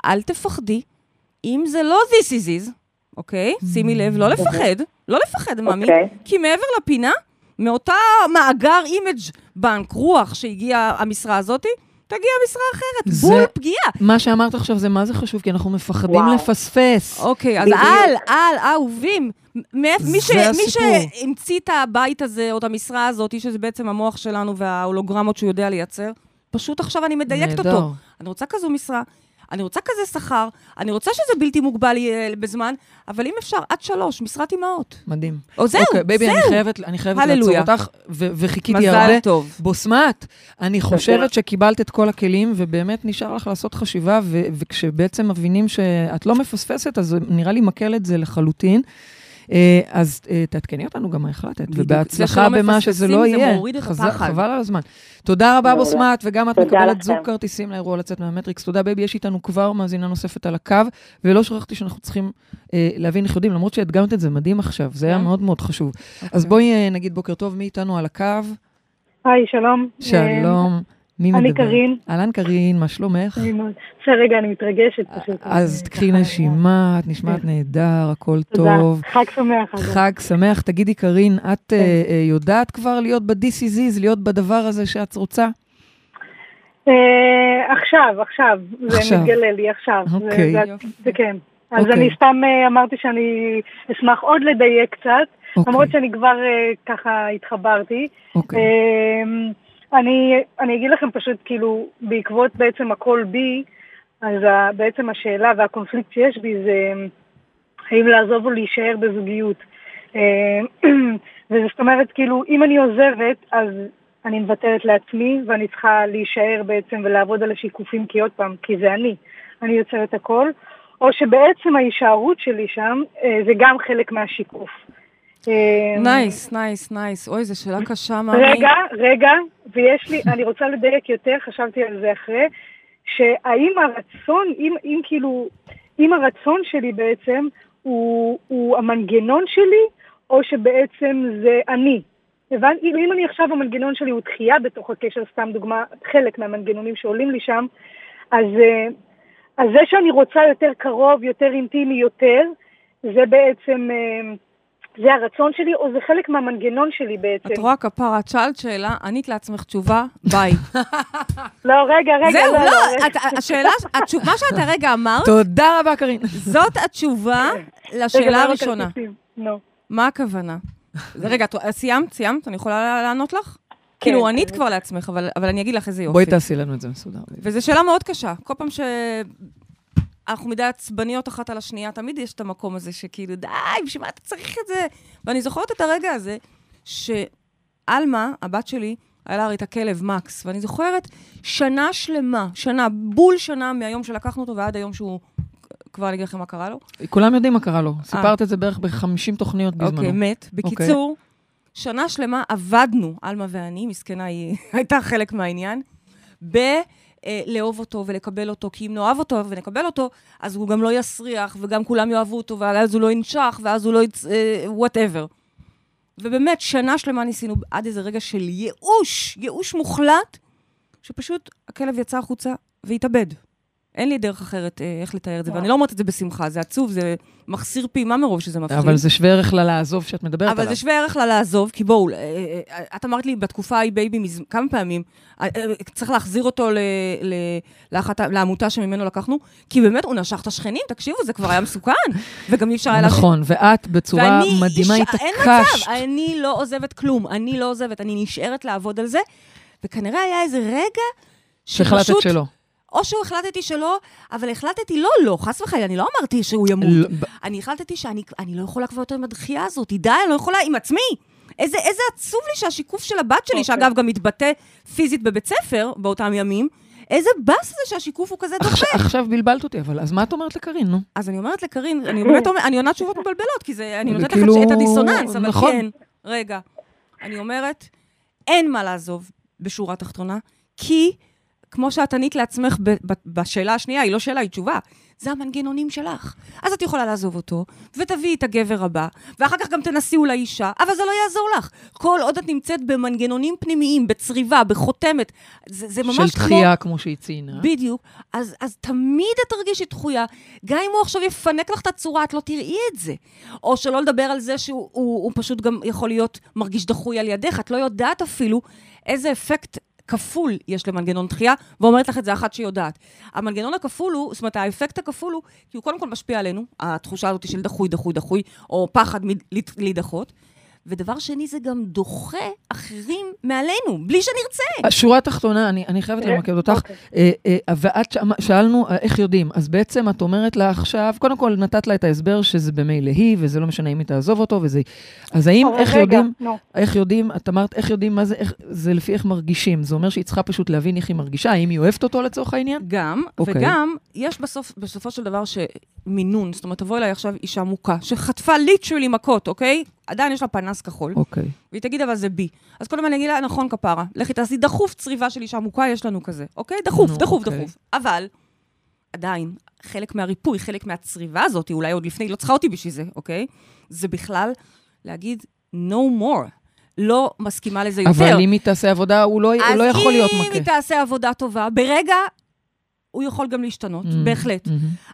אל תפחדי, אם זה לא this is it, אוקיי? שימי לב, לא לפחד, לא לפחד, אוקיי. כי מעבר לפינה, מאותה מאגר image bank רוח שהגיעה המשרה הזאתי, תגיע משרה אחרת, זה- בול פגיעה. מה שאמרת עכשיו זה מה זה חשוב, כי אנחנו מפחדים וואו. לפספס. אוקיי, אז בדיוק. על, על, אהובים. מי, ש. שהמציא את הבית הזה, או את המשרה הזאת, שזה בעצם המוח שלנו וההולוגרמות שהוא יודע לייצר, פשוט עכשיו אני מדייקת נהדר. אותו. אני רוצה כזו משרה, אני רוצה כזה שכר, אני רוצה שזה בלתי מוגבל יהיה בזמן, אבל אם אפשר, עד שלוש, משרת אימהות. מדהים. או זהו, אוקיי, baby, זהו. אני חייבת, אני חייבת לעצור. אותך, ו- וחיכיתי הרבה. מזל טוב. בוסמת, אני חושבת שקיבלת את כל הכלים, ובאמת נשאר לך לעשות חשיבה, ו- וכשבעצם מבינים שאת לא מפספסת, אז נראה לי מקל את זה לחלוטין. אה, אז אה, תעדכני אותנו גם מה החלטת. זה ובהצלחה במה שזה לא זה יהיה. מוריד את הפחד. חבל על הזמן. תודה רבה. בוסמת, וגם את מקבלת. זוג כרטיסים לאירוע לצאת מהמטריקס. תודה, baby, יש איתנו כבר מאזינה נוספת על הקו, ולא שכחתי שאנחנו צריכים אה, להבין איך יודעים, למרות שהדגמת את זה מדהים עכשיו, זה היה כן. מאוד מאוד חשוב. אז אוקיי. בואי אה, נגיד בוקר טוב, מי איתנו על הקו? היי, שלום. שלום. מי מדבר? אני קארין. אהלן קארין, מה שלומך? אני מאוד- בסדר, רגע, אני מתרגשת פשוט. אז תקחי נשימה, את נשמעת נהדר, הכל תודה. טוב. חג שמח. חג שמח. תגידי, קארין, את כן. אה, אה, יודעת כבר להיות ב-DCZs, להיות בדבר הזה שאת רוצה? אה, עכשיו, עכשיו. עכשיו. זה מתגלה לי עכשיו. זה- אוקיי. זה- זה כן. אז אוקיי. אני סתם אמרתי שאני אשמח עוד לדייק קצת, אוקיי, למרות שאני כבר ככה התחברתי. אוקיי. אני, אני אגיד לכם פשוט, כאילו, בעקבות בעצם הכל בי, אז ה- בעצם השאלה והקונפליקט שיש בי זה האם לעזוב או להישאר בזוגיות. אמ, וזה זאת אומרת, כאילו, אם אני עוזבת, אז אני מוותרת לעצמי, ואני צריכה להישאר בעצם ולעבוד על השיקופים, כי עוד פעם, כי זה אני, אני יוצרת הכל, או שבעצם ההישארות שלי שם, אה, זה גם חלק מהשיקוף. אמ, נייס, נייס, נייס. אוי, זו שאלה קשה, מאמי. רגע, רגע, ויש לי, אני רוצה לדייק יותר, חשבתי על זה אחרי, שהאם הרצון, אם, אם כאילו, אם הרצון שלי בעצם הוא, הוא המנגנון שלי, או שבעצם זה אני. הבנתי, אם אני עכשיו המנגנון שלי הוא דחייה בתוך הקשר, סתם דוגמה, חלק מהמנגנונים שעולים לי שם, אז, אה, אז זה שאני רוצה יותר קרוב, יותר אינטימי, יותר, זה בעצם, אה, זה הרצון שלי, או זה חלק מהמנגנון שלי בעצם. את רואה כפרה, את שאלת שאלה, ענית לעצמך תשובה, ביי. לא, רגע, רגע, זהו, לא, לא, רגע. את- השאלה, התשוב- מה שאתה רגע אמרת, תודה רבה, קארין. זאת התשובה לשאלה למה הראשונה. מה הכוונה? רגע, את- סיימת? סיימת? אני יכולה לענות לך? כאילו, ענית כן. כבר לעצמך, אבל אבל אני אגיד לך איזה יופי. בואי תעשי לנו את זה מסודר. וזו שאלה מאוד קשה. כל פעם שאנחנו מדי עצבניות אחת על השנייה, תמיד יש את המקום הזה שכאילו, די, בשביל מה אתה צריך את זה? ואני זוכרת את הרגע הזה, שעלמה, הבת שלי, היה לה הרי את הכלב מקס, ואני זוכרת שנה שלמה, שנה, בול שנה מהיום שלקחנו אותו ועד היום שהוא, כבר אני אגיד לכם מה קרה לו. כולם יודעים מה קרה לו. סיפרת את זה בערך ב-50 תוכניות בזמנו. אוקיי, מת. בקיצור, שנה שלמה עבדנו, עלמה ואני, מסכנה, היא הייתה חלק מהעניין, בלאהוב אותו ולקבל אותו, כי אם נאהב אותו ונקבל אותו, אז הוא גם לא יסריח, וגם כולם יאהבו אותו, ואז הוא לא ינשך, ואז הוא לא יצ... וואטאבר. ובאמת, שנה שלמה ניסינו עד איזה רגע של ייאוש, ייאוש מוחלט, שפשוט הכלב יצא החוצה והתאבד. אין לי דרך אחרת אה, איך לתאר את זה, ואני לא אומרת את זה בשמחה, זה עצוב, זה מחסיר פעימה מרוב שזה מפחיד. אבל זה שווה ערך ללעזוב שאת מדברת עליו. אבל זה שווה ערך לה לעזוב, כי בואו, אה, אה, את אמרת לי בתקופה ההיא baby מז- כמה פעמים, אה, אה, צריך להחזיר אותו ל- ל- לאחת לעמותה שממנו לקחנו, כי באמת הוא נשך את השכנים, תקשיבו, זה כבר היה מסוכן, וגם אי אפשר היה... נכון, ואת בצורה מדהימה אישה- אין התעקשת. מצב, אני לא עוזבת כלום, אני לא עוזבת, אני נשארת לעבוד על זה, וכנראה היה איזה רגע שפשוט- שלא. או שהוא החלטתי שלא, אבל החלטתי לא, לא, חס וחלילה, אני לא אמרתי שהוא ימות. לא, אני החלטתי שאני אני לא יכולה כבר יותר עם הדחייה הזאת, די, אני לא יכולה עם עצמי. איזה, איזה עצוב לי שהשיקוף של הבת שלי, אוקיי. שאגב גם מתבטא פיזית בבית ספר באותם ימים, איזה באס זה שהשיקוף הוא כזה דוחה. עכשיו- עכשיו בלבלת אותי, אבל אז מה את אומרת לקארין, נו? אז אני אומרת לקארין, אני באמת אומרת, אני עונה תשובות מבלבלות, כי זה, אני נותנת כאילו- לך את הדיסוננס, אבל נכון. כן, רגע. אני אומרת, אין מה לעזוב בשורה התחתונה, כי כמו שאת ענית לעצמך בשאלה השנייה, היא לא שאלה, היא תשובה. זה המנגנונים שלך. אז את יכולה לעזוב אותו, ותביאי את הגבר הבא, ואחר כך גם תנסי אולי אישה, אבל זה לא יעזור לך. כל עוד את נמצאת במנגנונים פנימיים, בצריבה, בחותמת, זה, זה ממש של כמו... דחייה, כמו שהיא ציינה. בדיוק. אז, אז תמיד את תרגישי דחויה. גם אם הוא עכשיו יפנק לך את הצורה, את לא תראי את זה. או שלא לדבר על זה שהוא הוא, הוא פשוט גם יכול להיות מרגיש דחוי על ידך. את לא יודעת אפילו איזה אפקט כפול יש למנגנון דחייה, ואומרת לך את זה אחת שיודעת. המנגנון הכפול הוא, זאת אומרת, האפקט הכפול הוא, כי הוא קודם כל משפיע עלינו, התחושה הזאת של דחוי, דחוי, דחוי, או פחד מלהת- להידחות. ודבר שני, זה גם דוחה אחרים מעלינו, בלי שנרצה. השורה התחתונה, אני, אני חייבת אה, למקד אותך, אוקיי. אה, אה, ואת שאלנו איך יודעים, אז בעצם את אומרת לה עכשיו, קודם כל נתת לה את ההסבר שזה במילא היא, וזה לא משנה אם היא תעזוב אותו, וזה... אז האם, איך רגע, יודעים, נו. איך יודעים, את אמרת, איך יודעים מה זה, איך, זה לפי איך מרגישים. זה אומר שהיא צריכה פשוט להבין איך היא מרגישה, האם היא אוהבת אותו לצורך העניין? גם, אוקיי. וגם, יש בסוף, בסופו של דבר שמינון, זאת אומרת, תבוא אליי עכשיו אישה מוכה, שחטפה ליטרלי מכות, אוקיי? עדיין יש לה פנס כחול, אוקיי. והיא תגיד, אבל זה בי. אז קודם אני אגיד לה, נכון, כפרה, לכי תעשי דחוף צריבה של אישה מוכה, יש לנו כזה, אוקיי? דחוף, נו, דחוף, אוקיי. דחוף. אבל, עדיין, חלק מהריפוי, חלק מהצריבה הזאת, אולי עוד לפני, היא לא צריכה אותי בשביל זה, אוקיי? זה בכלל להגיד, no more. לא מסכימה לזה יותר. אבל אם היא תעשה עבודה, הוא לא, הוא לא יכול להיות אז אם מכה. היא תעשה עבודה טובה, ברגע, הוא יכול גם להשתנות, Mm, בהחלט. mm.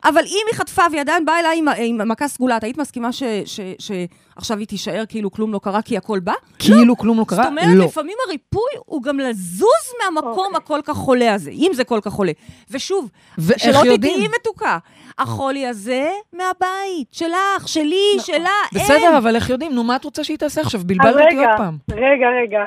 אבל אם היא חטפה והיא עדיין באה אליי עם, עם מכה סגולה, את היית מסכימה ש- ש- שעכשיו היא תישאר כאילו כלום לא קרה כי הכל בא? כאילו כלום לא קרה? זאת אומרת, לא. לפעמים הריפוי הוא גם לזוז מהמקום אוקיי. הכל כך חולה הזה, אם זה כל כך חולה. ושוב, שלא? תדעי מתוקה, החולי הזה מהבית, שלך, שלי, שלה, אין. בסדר, אבל איך יודעים? נו, מה את רוצה שהיא תעשה עכשיו? בלבלת אותי עוד פעם. רגע, רגע.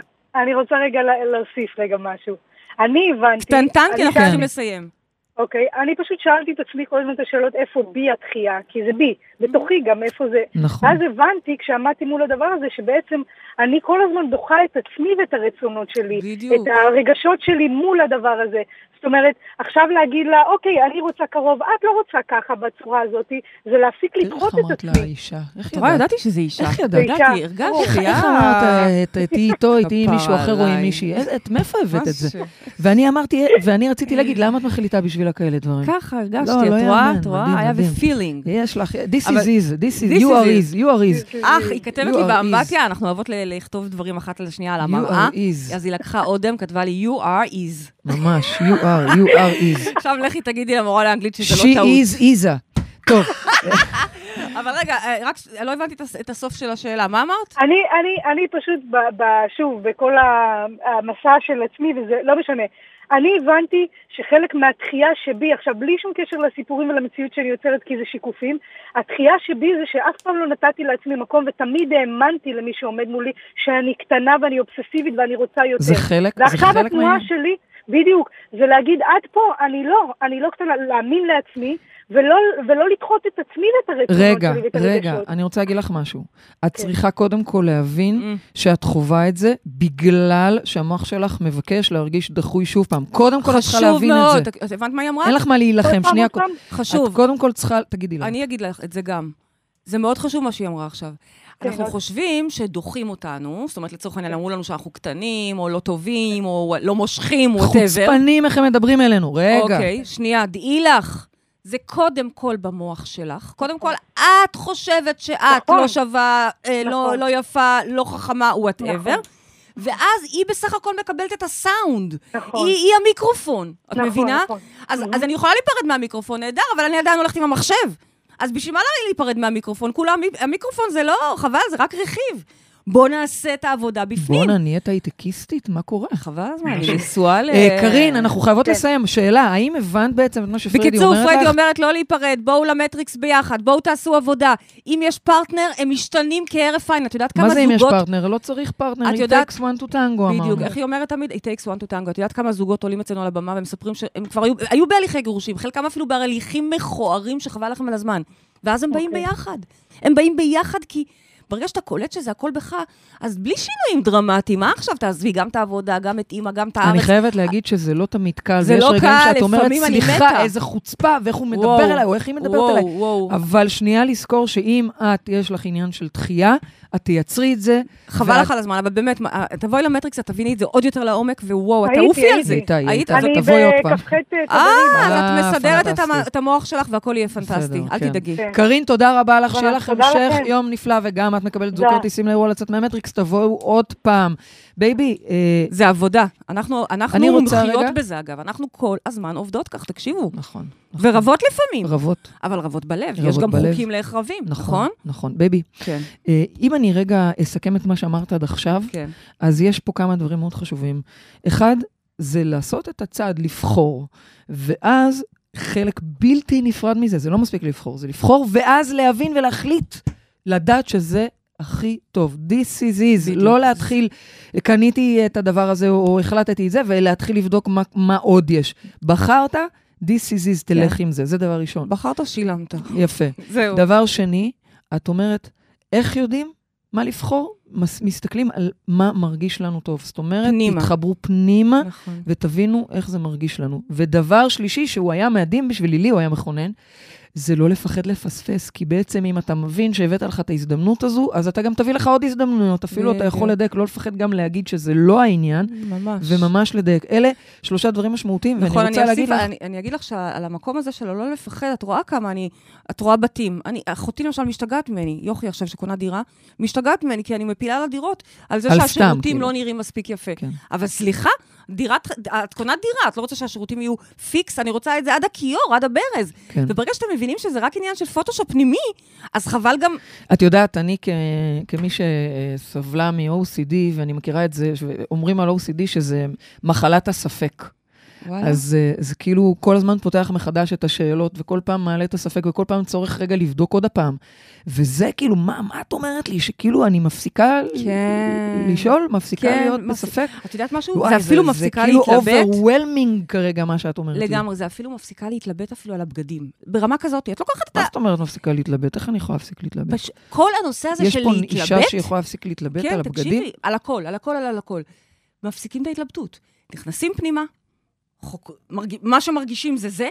אני רוצה רגע לה- להוסיף רגע משהו. אני הבנתי... קטנטן, כי אני אנחנו. צריכים לסיים. אוקיי, אני פשוט שאלתי את עצמי כל הזמן את השאלות איפה בי התחייה, כי זה בי, בתוכי גם איפה זה. נכון. ואז הבנתי, כשעמדתי מול הדבר הזה, שבעצם אני כל הזמן דוחה את עצמי ואת הרצונות שלי. בדיוק. את הרגשות שלי מול הדבר הזה. זאת אומרת, עכשיו להגיד לה, אוקיי, אני רוצה קרוב, את לא רוצה ככה בצורה הזאת, זה להפסיק לדחות איך את אמרת לה עצמי. אישה. איך את רואה, ידעת? ידעתי שזה אישה. איך ידעת? ידעתי, הרגשתי. איך איך. אמרת, אה, תהיי איתו, תהיי עם מישהו אחר או עם. מישהי? את מאיפה הבאת את זה? ואני אמרתי, ואני רציתי להגיד, למה את מחליטה בשבילה כאלה דברים? ככה הרגשתי, לא, לא את רואה? יאמן, את רואה? היה. בפילינג. יש לך, this is is, this is, This you is are is. is, you are is. אך, היא כתבת You לי are באמבטיה, אנחנו אוהבות ל- לכתוב דברים אחת על השנייה על You המראה. are is. אז היא לקחה אודם, כתבה לי, you are is. ממש, you are, you are is. עכשיו לכי תגידי למורה לאנגלית שזה She לא טעות. is איזה. טוב, אבל רגע, אה, רק, לא הבנתי את הס- את הסוף של השאלה, מה אמרת? אני, אני, אני פשוט, ב, ב, שוב, בכל המסע של עצמי, וזה לא משנה. אני הבנתי שחלק מהתחייה שבי, עכשיו בלי שום קשר לסיפורים ולמציאות שאני יוצרת כי זה שיקופים, התחייה שבי זה שאף פעם לא נתתי לעצמי מקום ותמיד האמנתי למי שעומד מולי שאני קטנה ואני אובססיבית ואני רוצה יותר. זה חלק, זה ועכשיו חלק התנועה מהעניין. שלי, בדיוק, זה להגיד עד פה, אני לא, אני לא קטנה, להאמין לעצמי ולא, ולא לדחות את עצמי ואת הרצונות רגע, שלי ואת רגע, הרגשות. אני רוצה להגיד לך משהו. את כן. צריכה קודם כל להבין Mm. שאת חווה את זה בגלל שהמוח שלך מבקש להרגיש דחוי שוב פעם. קודם כל את צריכה חשוב להבין את מאוד. זה. את- את הבנת מה היא אמרה? אין לך מה להילחם, כל שנייה. פעם? חשוב. את קודם כל צריכה, תגידי לה. אני אגיד לך את זה גם. זה מאוד חשוב מה שהיא אמרה עכשיו. כן, אנחנו אז- חושבים שדוחים אותנו, זאת אומרת, לצורך העניין, אמרו לנו שאנחנו קטנים, או לא טובים, או לא מושכים, וואטאבר. חוצפנים, איך הם מדברים אלינו. רגע. אוקיי, שנייה, דעי לך. זה קודם כל במוח שלך. קודם כל, את חושבת שאת נכון. לא שווה, אה, לא, נכון. לא יפה, לא חכמה, whatever. נכון. ואז היא בסך הכל מקבלת את הסאונד. נכון. היא, היא המיקרופון, את נכון, מבינה? נכון. אז, Mhm. אז אני יכולה להיפרד מהמיקרופון, נהדר, אבל אני עדיין הולכת עם המחשב. אז בשביל מה לא להיפרד מהמיקרופון? כולם, המיקרופון זה לא, חבל, זה רק רכיב. בוא נעשה את העבודה בפנים. בואנה, נהיית הייטקיסטית? מה קורה? חבל הזמן, אני נשואה ל... אה, קארין, אנחנו חייבות כן. לסיים. שאלה, האם הבנת בעצם את מה בקיצור, אומרת לך? אומרת לא להיפרד, בואו למטריקס ביחד, בואו תעשו עבודה. אם יש פרטנר, הם משתנים כהרף עין. את יודעת כמה מה זה זוגות... אם יש פרטנר? לא צריך פרטנר, it takes one to tango, אמרנו. בדיוק, איך היא אומרת תמיד? It takes one to tango. את יודעת כמה זוגות עולים אצלנו על הבמה ומספרים שהם כבר היו, היו בהליכי גירושים, חלקם אפילו בהליכים מכוערים שחבל לכם על הזמן. ואז הם באים אוקיי. ביחד. הם באים ביחד כי ברגע שאתה קולט שזה הכל בך, אז בלי שינויים דרמטיים, מה עכשיו תעזבי גם את העבודה, גם את אימא, גם את הארץ? אני חייבת להגיד שזה לא תמיד קל, זה לא קל, שאת אומרת, לפעמים אני סליחה, מתה." איזה חוצפה, ואיך הוא מדבר וואו, אליי, או איך היא מדברת וואו, אליי. וואו. אבל שנייה לזכור שאם את, יש לך עניין של דחייה, את תייצרי את זה. חבל ואת- לך על הזמן, אבל באמת, מה, תבואי למטריקס, את תביני את זה עוד יותר לעומק, ווואו, את הייתי, תעופי על הייתי. זה. איתה, היא היית? אני תבואי עוד פעם. בכ"ח תדרים. אה, אז אה, את מסדרת את המוח שלך והכל יהיה פנטסטי, אל כן. תדאגי. כן. קארין, תודה רבה לך, שיהיה לך המשך. יום נפלא, וגם את מקבלת זוג. כרטיסים לאירוע לצאת מהמטריקס, תבואו עוד פעם. baby, אה, זה עבודה. אנחנו, אנחנו מומחיות רגע- בזה, אגב. אנחנו כל הזמן עובדות כך, תקשיבו. נכון. נכון. ורבות לפעמים, רבות, אבל רבות בלב. יש רבות גם בלב. חוקים לאיך רבים, נכון, נכון? נכון. baby, כן, אה, אם אני רגע אסכם את מה שאמרת עד עכשיו, כן. אז יש פה כמה דברים מאוד חשובים. אחד, זה לעשות את הצעד לבחור, ואז חלק בלתי נפרד מזה, זה לא מספיק לבחור, זה לבחור, ואז להבין ולהחליט, לדעת שזה הכי טוב. This is is, בדיוק. לא להתחיל, קניתי את הדבר הזה, או החלטתי את זה, ולהתחיל לבדוק מה, מה עוד יש. בחרת, this is is, תלך כן. עם זה, זה דבר ראשון. בחרת, שילמת. יפה. זהו. דבר שני, את אומרת, איך יודעים מה לבחור? מס, מסתכלים על מה מרגיש לנו טוב. זאת אומרת, פנימה. תתחברו פנימה נכון. ותבינו איך זה מרגיש לנו. ודבר שלישי, שהוא היה מדהים בשבילי, לי הוא היה מכונן, זה לא לפחד לפספס, כי בעצם אם אתה מבין שהבאת לך את ההזדמנות הזו, אז אתה גם תביא לך עוד הזדמנויות. אפילו אתה יכול. לדייק, לא לפחד גם להגיד שזה לא העניין, ממש. וממש לדייק. אלה שלושה דברים משמעותיים, נכון, ואני אני רוצה להגיד אוסיף, לך... אני, אני אגיד לך שעל המקום הזה שלו לא לפחד, את רואה כמה אני, את רואה בתים. אני, אחותי למשל משתגעת ממני, יוכי עכשיו שקונה דירה, משתגעת ממני כי אני מפילה לה דירות על זה על סתם, שהשירותים כאילו. לא נראים מספיק יפה. כן. אבל סליחה, דירת, את קונה דירה, את לא רוצה שהשירותים יהיו פיקס, אני רוצה את זה עד הכיור, עד הברז. כן. וברגע שאתם מבינים שזה רק עניין של פוטושופ פנימי, אז חבל גם... את יודעת, אני כ- כמי שסבלה מ-OCD, ואני מכירה את זה, אומרים על OCD שזה מחלת הספק. אז אה, זה כאילו כל הזמן פותח מחדש את השאלות, וכל פעם מעלה את הספק, וכל פעם צורך רגע לבדוק עוד הפעם. וזה כאילו, מה, מה את אומרת לי? שכאילו אני מפסיקה כן. לשאול? מפסיקה כן, להיות מפס- בספק? את יודעת משהו? וואי, זה אפילו מפסיקה להתלבט. זה כאילו overwhelming כרגע, מה שאת אומרת לי. לגמרי, זה אפילו מפסיקה להתלבט אפילו על הבגדים. ברמה כזאת, את לוקחת את ה... מה זאת אומרת מפסיקה להתלבט? איך אני יכולה להפסיק להתלבט? בש... כל הנושא הזה יש של פה להתלבט... אישה שיכולה להפסיק להתלבט כן, על הבגדים? תקשיבי, על הכל, על הכל, על הכל. מפסיקים את ההתלבטות. נכנסים פנימה, חוק... מרג... מה שמרגישים זה זה,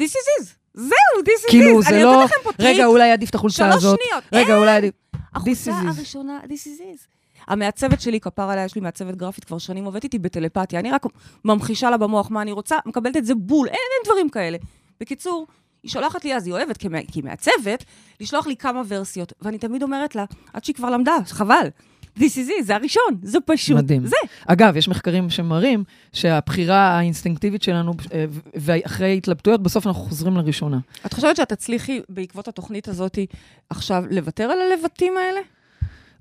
this is is. זהו, this is כאילו, is. זה אני לא... נותנת לכם פה טריק, רגע, אולי עדיף את החולצה שלוש הזאת. שניות. רגע, אולי עדיף... is. הראשונה, this is is. המעצבת שלי, כפר עליה, יש לי מעצבת גרפית כבר שנים, עובדת איתי בטלפתיה. אני רק ממחישה לה במוח מה אני רוצה, מקבלת את זה בול, אין, אין דברים כאלה. בקיצור, היא שולחת לי, אז היא אוהבת, כי היא מעצבת, לשלוח לי כמה ורסיות. ואני תמיד אומרת לה, עד שהיא כבר למדה, חבל. This is it, זה הראשון, זה פשוט. מדהים. זה. אגב, יש מחקרים שמראים שהבחירה האינסטינקטיבית שלנו, אה, ואחרי התלבטויות, בסוף אנחנו חוזרים לראשונה. את חושבת שאת תצליחי בעקבות התוכנית הזאת עכשיו לוותר על הלבטים האלה?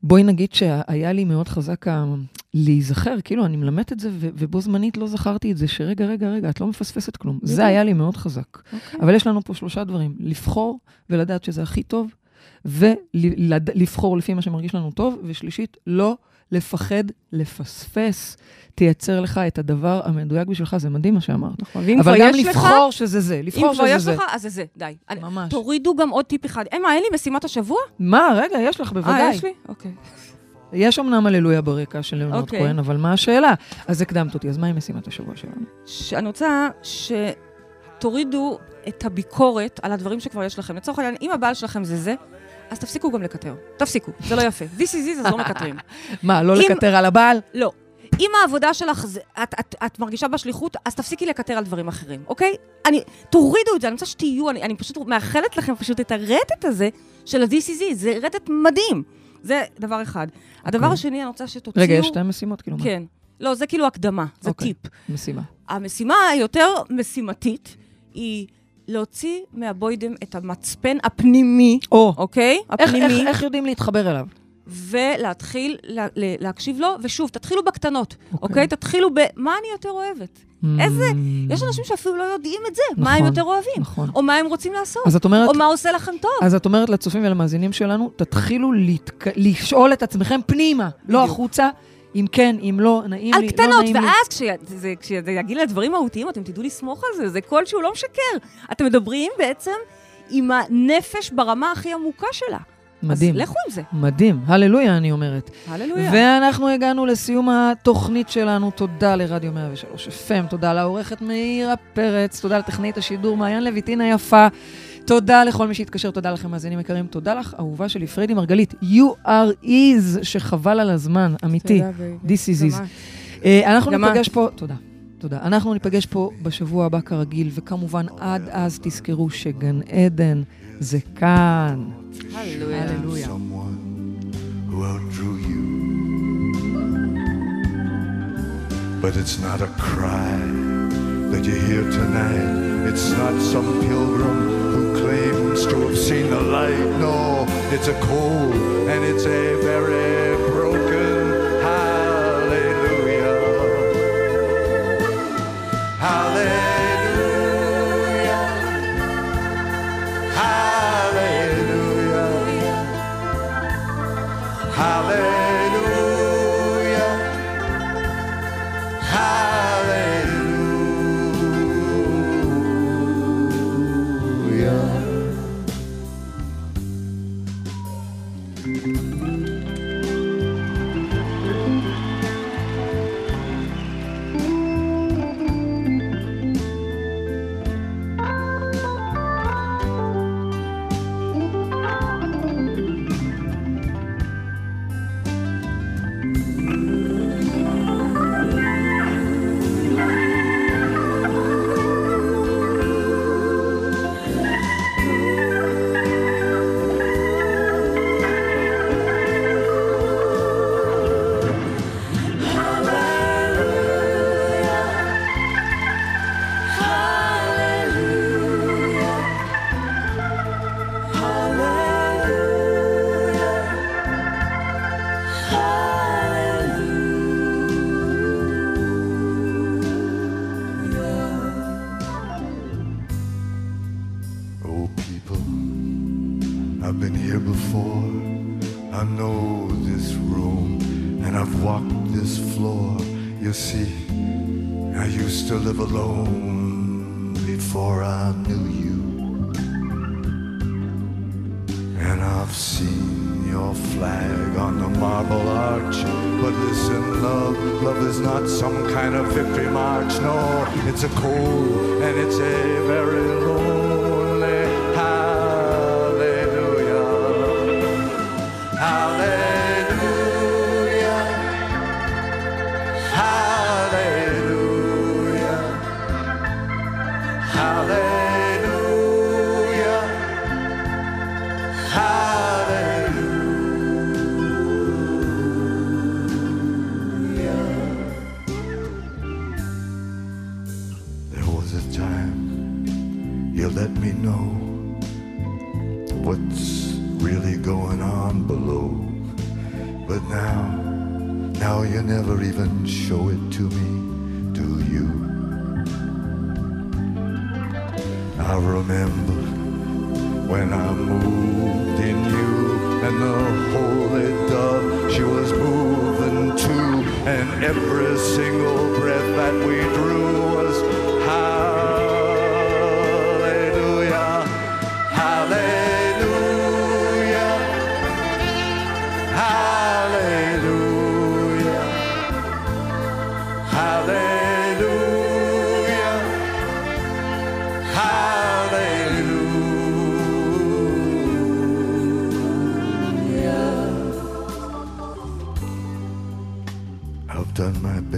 בואי נגיד שהיה לי מאוד חזק ה- להיזכר, כאילו, אני מלמדת את זה, ו- ובו זמנית לא זכרתי את זה, שרגע, רגע, רגע, את לא מפספסת כלום. זה היה לי מאוד חזק. אוקיי. אבל יש לנו פה שלושה דברים, לבחור ולדעת שזה הכי טוב, ולבחור לפי מה שמרגיש לנו טוב, ושלישית, לא לפחד לפספס. תייצר לך את הדבר המדויק בשבילך, זה מדהים מה שאמרת. נכון, ואם אבל כבר גם יש לך, לבחור שזה זה, אם לבחור כבר שזה יש זה. לך, אז זה זה, די. אני- ממש. תורידו גם עוד טיפ אחד. אמה, אין לי משימת השבוע? מה, רגע, יש לך, אה, בוודאי. יש לי? אוקיי. יש אמנם הללויה ברקע של ליאונרד אוקיי. כהן, אבל מה השאלה? אז הקדמת אותי, אז מהי משימת השבוע שלנו? שאני רוצה שתורידו את הביקורת על הדברים שכבר יש לכם. לצורך העניין, אם הבעל שלכם זה זה, אז תפסיקו גם לקטר. תפסיקו, זה לא יפה. This is it, אז לא מקטרים. מה, לא לקטר על הבעל? לא. אם העבודה שלך, זה, את, את, את מרגישה בשליחות, אז תפסיקי לקטר על דברים אחרים, אוקיי? אני, תורידו את זה, אני רוצה שתהיו, אני, אני פשוט מאחלת לכם פשוט את הרטט הזה של it, זה רטט מדהים. זה דבר אחד. הדבר אוקיי. השני, אני רוצה שתוציאו... רגע, יש שתי משימות, כאילו, מה? כן. לא, זה כאילו הקדמה, זה אוקיי. טיפ. משימה. המשימה היותר משימתית היא להוציא מהבוידם את המצפן הפנימי, או, אוקיי? איך, הפנימי. איך, איך יודעים להתחבר אליו? ולהתחיל לה, להקשיב לו, ושוב, תתחילו בקטנות, אוקיי. אוקיי? תתחילו במה אני יותר אוהבת. איזה... Mm, יש אנשים שאפילו לא יודעים את זה, מה הם נכון, יותר אוהבים, נכון. או מה הם רוצים לעשות, אומרת, או מה עושה לכם טוב. אז את אומרת לצופים ולמאזינים שלנו, תתחילו להתק... לשאול את עצמכם פנימה, לא בדיוק. החוצה, אם כן, אם לא, נעים על לי, קטנות, לא נעים לי. ואז כשזה, יגיע לדברים מהותיים, אתם תדעו לסמוך על זה, זה קול שהוא לא משקר. אתם מדברים בעצם עם הנפש ברמה הכי עמוקה שלה. מדהים, אז לכו עם זה. מדהים, הללויה, אני אומרת. הללויה. ואנחנו הגענו לסיום התוכנית שלנו. תודה לרדיו 103 FM, תודה לעורכת מאירה פרץ, תודה לטכנאית השידור מעיין לויטין היפה. תודה לכל מי שהתקשר, תודה לכם מאזינים יקרים. תודה לך, אהובה שלי, פריידי מרגלית. You are is, שחבל על הזמן, אמיתי. תודה. This is is. אה, אנחנו ניפגש את. פה, תודה. תודה. אנחנו ניפגש פה בשבוע הבא כרגיל, וכמובן עד אז תזכרו שגן עדן זה כאן. הללויה. But it's not a cry that you hear tonight. It's not some pilgrim claims to have seen the light. No, it's a cold and it's a very broken hallelujah. Hallelujah. Música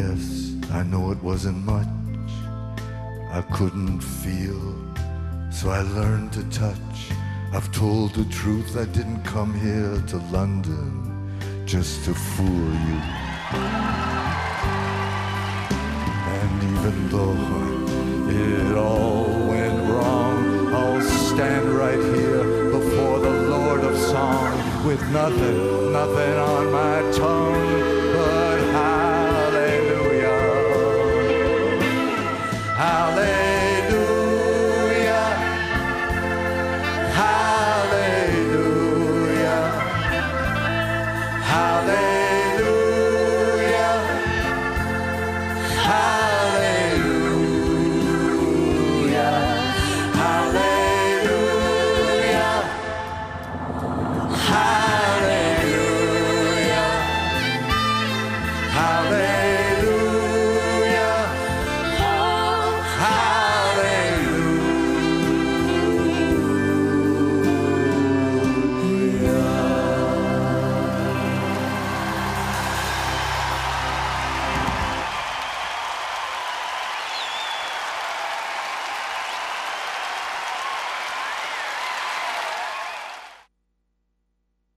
best. I know it wasn't much. I couldn't feel, so I learned to touch. I've told the truth. I didn't come here to London just to fool you. And even though it all went wrong, I'll stand right here before the Lord of Song with nothing, nothing on my tongue